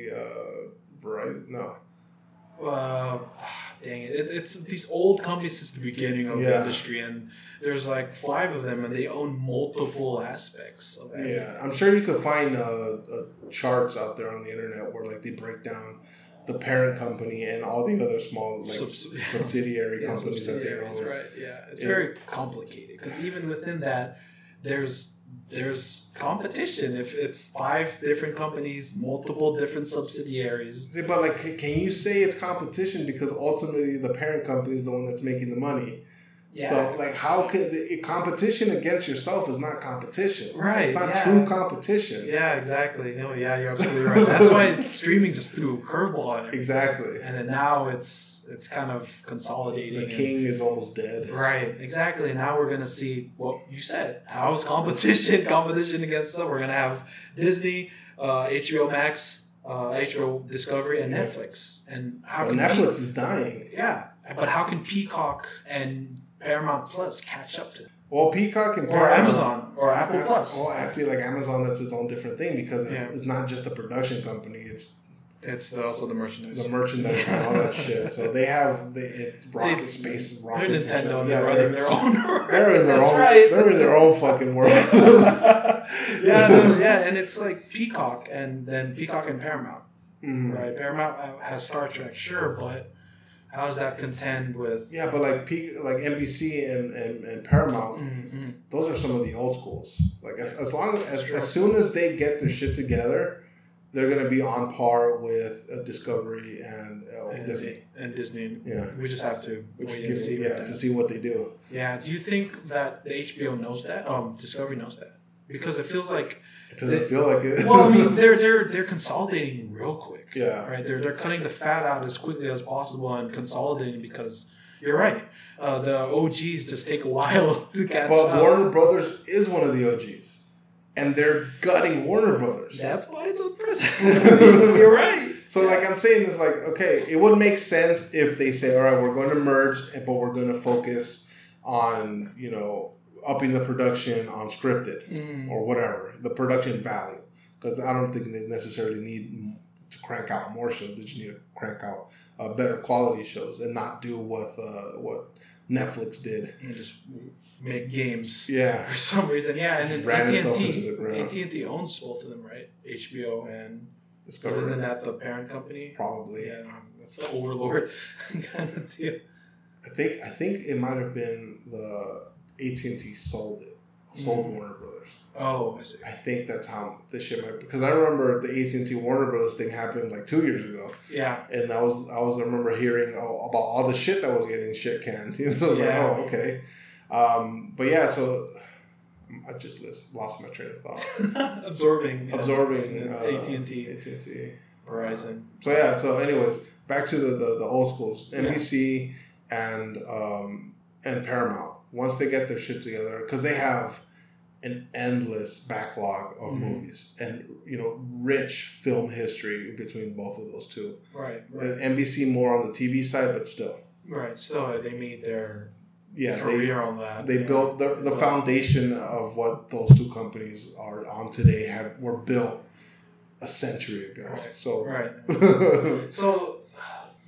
Verizon. No, Uh, dang it. it! It's these old companies since the beginning of the industry, and there's like five of them, and they own multiple aspects of it. yeah, I'm sure you could find uh, uh, charts out there on the internet where like they break down the parent company and all the other small like Subs- subsidiary Yeah, companies that they own. right? Yeah, it's Yeah. very complicated because even within that, there's there's competition. If it's five different companies, multiple different subsidiaries. See, but like, can- can you say it's competition because ultimately the parent company is the one that's making the money? Yeah. So, like, how could the competition against yourself is not competition? Right, It's not yeah. true competition. Yeah, exactly. No, yeah, you're absolutely right. That's why streaming just threw a curveball at everything. Exactly. And then now it's it's kind of consolidating. The and- king is almost dead. Right, exactly. Now we're gonna see what you said. How's competition? competition against us. We're gonna have Disney, uh, HBO Max, uh, HBO Discovery, and Netflix. And how But can Netflix is dying. yeah, but how can Peacock and Paramount Plus catch up to them? Well, Peacock and or Amazon or Apple Plus? Well, actually, like Amazon, that's its own different thing because Yeah. it's not just a production company; it's It's also the merchandise. the merchandise and all that shit. So they have the it, rocket They- space, They're Nintendo. and Yeah, they're running their own. They're in their That's own. right. They're in their own fucking world. yeah, no, yeah, and it's like Peacock and then Peacock and Paramount. Mhm. Right, Paramount has Star Trek, sure, but how does that contend with? Yeah, but like P, like NBC and, and, and Paramount, Mm-hmm. those are some of the old schools. Like as, as long as as soon as they get their shit together, they're gonna be on par with Discovery and uh, And Disney. And Disney. Yeah, We just have to wait and see. yeah to see what they do. Yeah. Do you think that the HBO knows that? Um, Discovery knows that because it feels like. It doesn't They- feel like it. Well, I mean, they're they're they're consolidating real quick. Yeah. Right. They're they're cutting the fat out as quickly as possible and consolidating because you're right. Uh, the OGs just take a while to catch But up. Warner Brothers is one of the OGs, and they're gutting Warner Brothers. That's why it's unprecedented. You're right. So like I'm saying is like okay, it would make sense if they say, all right, we're going to merge, but we're going to focus on you know upping the production on scripted Mm. or whatever the production value, because I don't think they necessarily need to crank out more shows. They just need to crank out uh, better quality shows and not do what uh, what Netflix did. And just make games Yeah, for some reason. Yeah, and then Ran AT and T, the. AT and T owns both of them, right? HBO and Discovery isn't that the parent company? probably. Yeah, um, that's the overlord kind of deal. I think I think it might have been the AT and T sold it, sold Mhm. Warner Brothers. Oh, I see. I think that's how this shit might because I remember the AT and T Warner Brothers thing happened like two years ago, Yeah, and I was I was I remember hearing oh, about all the shit that was getting shit canned. You know, so I was Yeah. like, oh okay, um, but yeah, so I just lost, lost my train of thought. absorbing, Absorbing uh, uh, AT and T, AT and T. Verizon. So yeah, so anyways, back to the the, the old schools, NBC and um, and Paramount. Once they get their shit together, because they have an endless backlog of Mhm. movies and you know rich film history between both of those two. Right, right, NBC more on the TV side, but still, right. So uh, they made their yeah, they on that. they yeah. built the, the foundation of what those two companies are on today have were built a century ago. Right. So Right. So,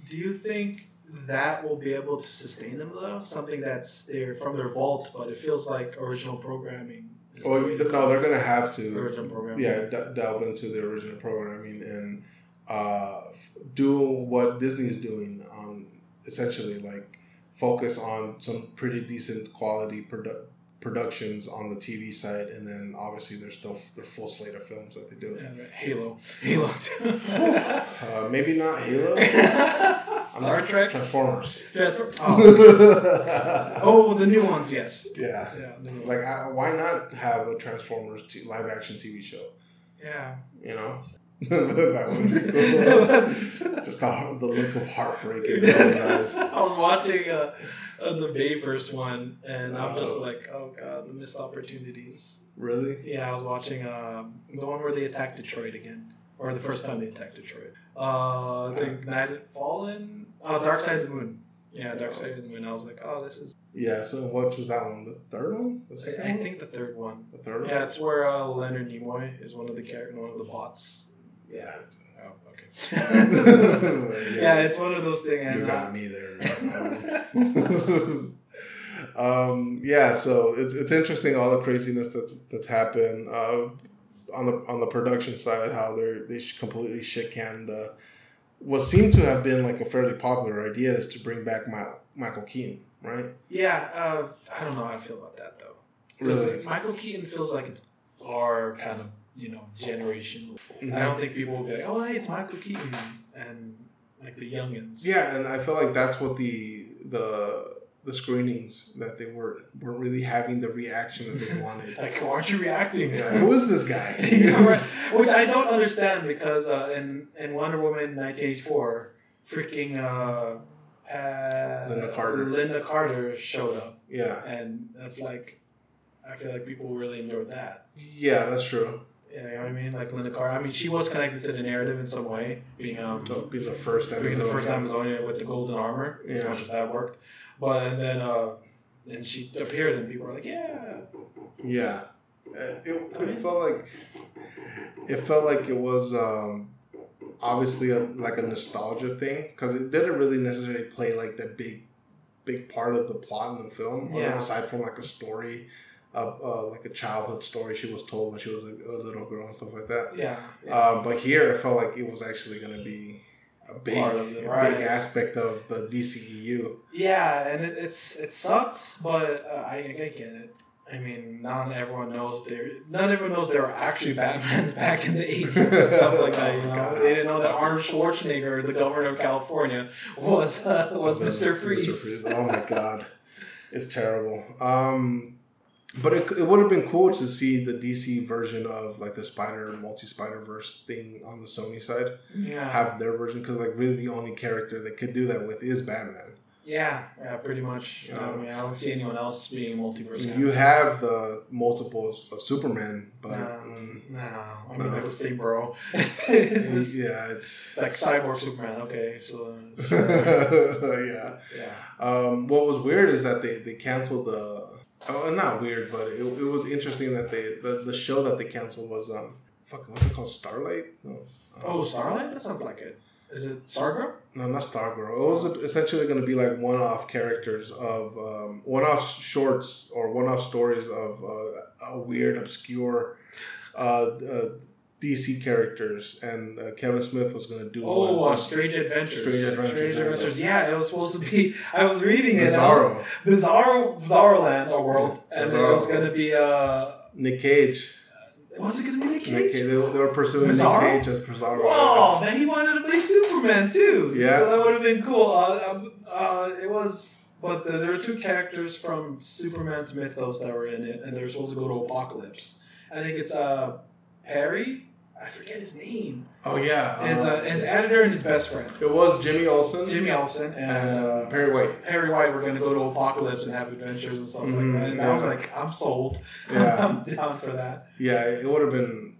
do you think that will be able to sustain them though? Something that's there from their vault, but it feels like original programming. oh the no, they're gonna have to. original programming. yeah, d- delve into the original programming and uh, f- do what Disney is doing on essentially like focus on some pretty decent quality produ- productions on the TV side, and then obviously there's still their full slate of films that they do. Yeah. Halo. Halo. Uh, maybe not Halo. I'm Star not- Trek. Transformers. Transfer. Oh. oh, the new ones. Yes. yeah. Yeah. the new ones. Like, I, why not have a Transformers t- live action TV show? yeah. You know, that would be cool. Just the, the look of heartbreak in those eyes. I was watching uh, uh, the Bayverse one, and I'm just Oh. like, oh god, the missed opportunities. Really? Yeah, I was watching um, the one where they attacked Detroit again, or the first time they attacked Detroit. Uh, I think Night at Fallen. Oh, Dark Side of the Moon. Yeah, Dark Side of the Moon. I was like, oh, this is. Yeah. So what was that one? The third one? The I, one? think the third one. the third one. Yeah, it's where uh, Leonard Nimoy is one of the characters, one of the bots. Yeah. Oh, okay. yeah. yeah, it's one of those things. You got me there. um, yeah, so it's it's interesting all the craziness that's that's happened uh, on the on the production side. How they're they completely shit canned uh, what seemed to have been like a fairly popular idea is to bring back Ma- Michael Keaton, right? Yeah, uh, I don't know how I feel about that though. 'Cause Really? Michael Keaton feels like it's our kind of you know generation. Mhm. I don't think people will be like, oh, hey, it's Michael Keaton, and like the youngins. Yeah, and I feel like that's what the the the screenings that they were weren't really having the reaction that they wanted. Like, why aren't you reacting? Yeah, Who is this guy? Right? Which I don't understand because uh, in in Wonder Woman 1984, freaking uh, uh, Lynda Carter. Lynda Carter showed up, yeah, and that's like, I feel like people really enjoyed that. yeah, that's true. Yeah, you know what I mean? Like Lynda Carter. I mean, she was connected to the narrative in some way, being um, being the first being the first Amazonian with the golden armor, as much as that worked. But and then uh, then she appeared, and people were like, yeah, Yeah, Uh, it, it felt like it felt like it was um, obviously a, like a nostalgia thing because it didn't really necessarily play like the big big part of the plot in the film. Yeah. aside from like a story, uh, uh, like a childhood story she was told when she was a, a little girl and stuff like that. yeah, yeah. Um, but here it felt like it was actually going to be a big, the- right. big aspect of the DCEU. Yeah, and it, it's it sucks, but uh, I, I get it. I mean, not everyone knows there. Not everyone knows there were actually Batmans back in the eighties and stuff like that. You know, God. they didn't know that Arnold Schwarzenegger, the governor of California, was uh, was Mister Freeze. Oh my god, it's terrible. Um, but it, it would have been cool to see the DC version of like the Spider multi Spider Verse thing on the Sony side Yeah, have their version because like really the only character that could do that with is Batman. yeah, yeah, pretty much. Yeah. I mean, I don't see anyone else being multiverse. You have the multiples of Superman, but No, mm, no, I mean No. the same, bro. it's, it's this, yeah, it's like cyborg Superman. Okay, so yeah. yeah. Um, what was weird is that they, they canceled the. Oh, not weird, but it, it was interesting that they the, the show that they canceled was um fucking what's it called Starlight? No, um, Oh, Starlight? That sounds like it. Is it Stargirl? no, not Stargirl. It was essentially going to be like one off characters of um, one off shorts or one off stories of uh, a weird, obscure uh, uh, DC characters, and uh, Kevin Smith was going to do Oh, one. uh, Strange Adventures. Strange Adventures, yeah. Yeah, it was supposed to be. I was reading it. Bizarro, Bizarro, Bizarro Land, a world, and then it was going to be. Uh, Nick Cage. was it going to be Nick Cage? Nick Cage. They, they were pursuing Bizarro? Nick Cage as Bizarro. Oh man, he wanted to play Superman too. Yeah. so that would have been cool. Uh, um, uh, it was, but the, there were two characters from Superman's mythos that were in it, and they're supposed to go to Apokolips. I think it's uh, Perry. I forget his name. Oh yeah, His, uh, uh, his editor and his best friend, it was Jimmy Olsen, Jimmy Olsen, and and uh, Perry White. Perry White were going to go to Apokolips and have adventures and stuff Mhm, like that. And I was like, I'm sold. Yeah. I'm down for that. Yeah, it would have been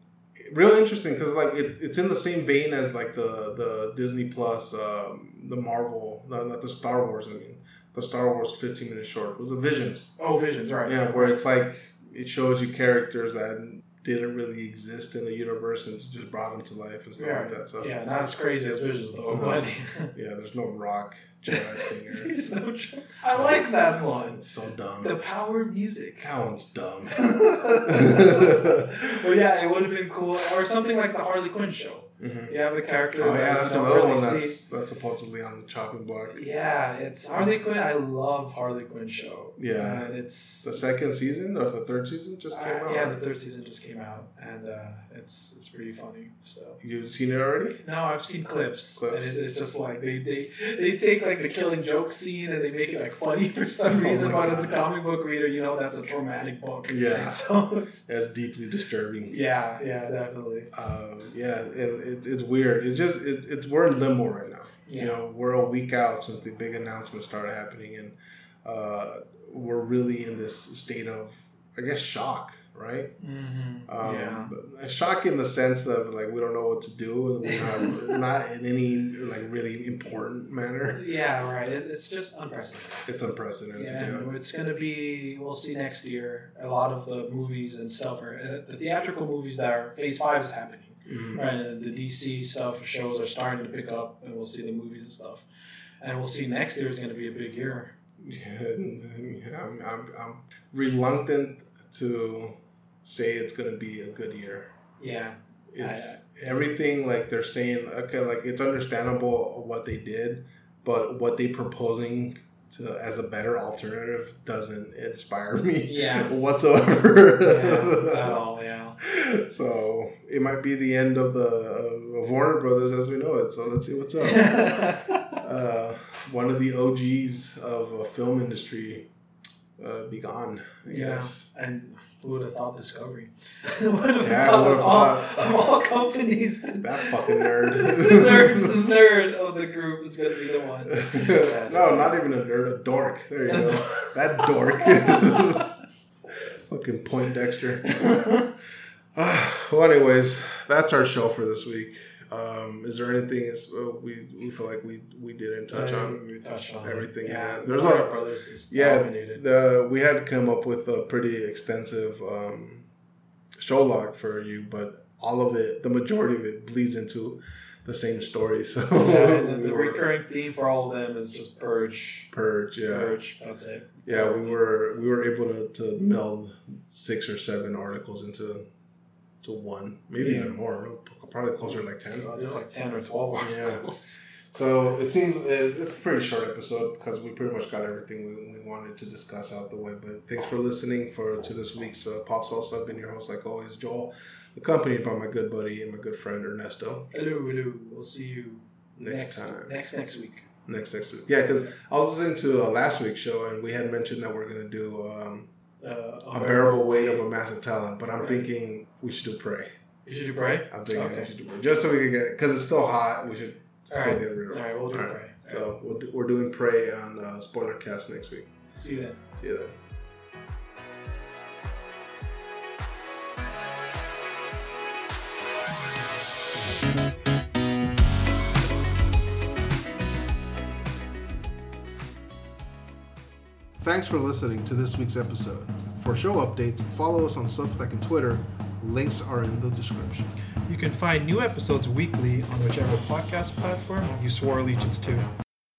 real interesting because like it, it's in the same vein as like the the Disney Plus, um, the Marvel, no, not the Star Wars. I mean, the Star Wars fifteen minute short was a Visions. Oh, Visions, right. Yeah, where it's like it shows you characters that didn't really exist in the universe and just brought them to life and stuff Yeah. like that. So Yeah, not as crazy as Visions though. But yeah, there's no rock Jedi singer. There's no tr- I like that one. It's so dumb. The power of music. that one's dumb. well, yeah, it would have been cool, or something like the Harley Quinn show. Mhm. You have a character. Oh yeah, that's another really one that's that's supposedly on the chopping block. Yeah, it's Harley Quinn. I love Harley Quinn show. Yeah. and it's The second season or the third season just came uh, out. yeah, the third season just came out, and uh, it's it's pretty funny. So You've seen it already? no, I've seen clips, Clips. and it, it's just like they, they they take like the killing joke scene and they make it like funny for some Oh reason. but as a comic book reader, you know that's a traumatic book. Yeah. So it's, That's deeply disturbing. yeah, yeah, definitely. Um, yeah, and it, it's weird. It's just it, it's we're in limbo right now. Yeah. You know, we're a week out since the big announcement started happening, and uh, we're really in this state of, I guess, shock. Right? Mm-hmm. Um, yeah. shock in the sense of like we don't know what to do, and we're not, not in any like really important manner. Yeah, right. It, it's just unprecedented. It's unprecedented. Yeah, it's going to be, we'll see next year, a lot of the movies and stuff are, uh, the theatrical movies that are, phase five is happening, Mhm. right? And the DC stuff, shows are starting to pick up, and we'll see the movies and stuff. And we'll see next year is going to be a big year. Yeah, I'm, I'm, I'm reluctant to say it's going to be a good year. Yeah. It's I- everything like they're saying. Okay, like it's understandable what they did, but what they proposing to as a better alternative doesn't inspire me Yeah. whatsoever. yeah, at all, yeah. so it might be the end of the of Warner Brothers as we know it. So let's see what's up. uh, one of the OGs of a film industry uh, be gone. I Yeah. guess. and who would have thought Discovery? who would have Yeah, thought of all, thought? of all companies? That fucking nerd. the nerd, the nerd of the group is going to be the one. no, not even a nerd, a dork. There you go. that dork. fucking Poindexter. well, anyways, that's our show for this week. Um, is there anything is, uh, we we feel like we we didn't touch on? We touched on everything, Yeah, yeah. there's There's Warner a- Brothers just Yeah, dominated. the we had come up with a pretty extensive um, show log for you, but all of it, the majority of it, bleeds into the same story. So yeah, and we the were- recurring theme for all of them is just purge, purge, yeah, purge. That's it. yeah. We were we were able to, to meld six or seven articles into to one, maybe Yeah. even more, probably closer to like ten. Uh, There's like ten or twelve Yeah. So it seems it's a pretty short episode because we pretty much got everything we, we wanted to discuss out the way. But thanks for listening for to this week's uh, Pop Salsa. I've been your host like always, Joel, accompanied by my good buddy and my good friend Ernesto. Hello, hello. We'll see you Next time. Next next week. Next next week, yeah, because I was listening to uh, last week's show and we had mentioned that we're gonna do um, Uh, unbearable weight of a massive talent, but I'm thinking we should do Prey. You should do Prey. I'm thinking Okay. we should do Prey just so we can get because it's still hot. We should still Alright. get rid of it. right, we'll do All right. Prey. So we'll do, we're doing Prey on uh, spoiler cast next week. See you then. See you then. Thanks for listening to this week's episode. For show updates, follow us on Substack and Twitter. Links are in the description. You can find new episodes weekly on whichever podcast platform you swore allegiance to.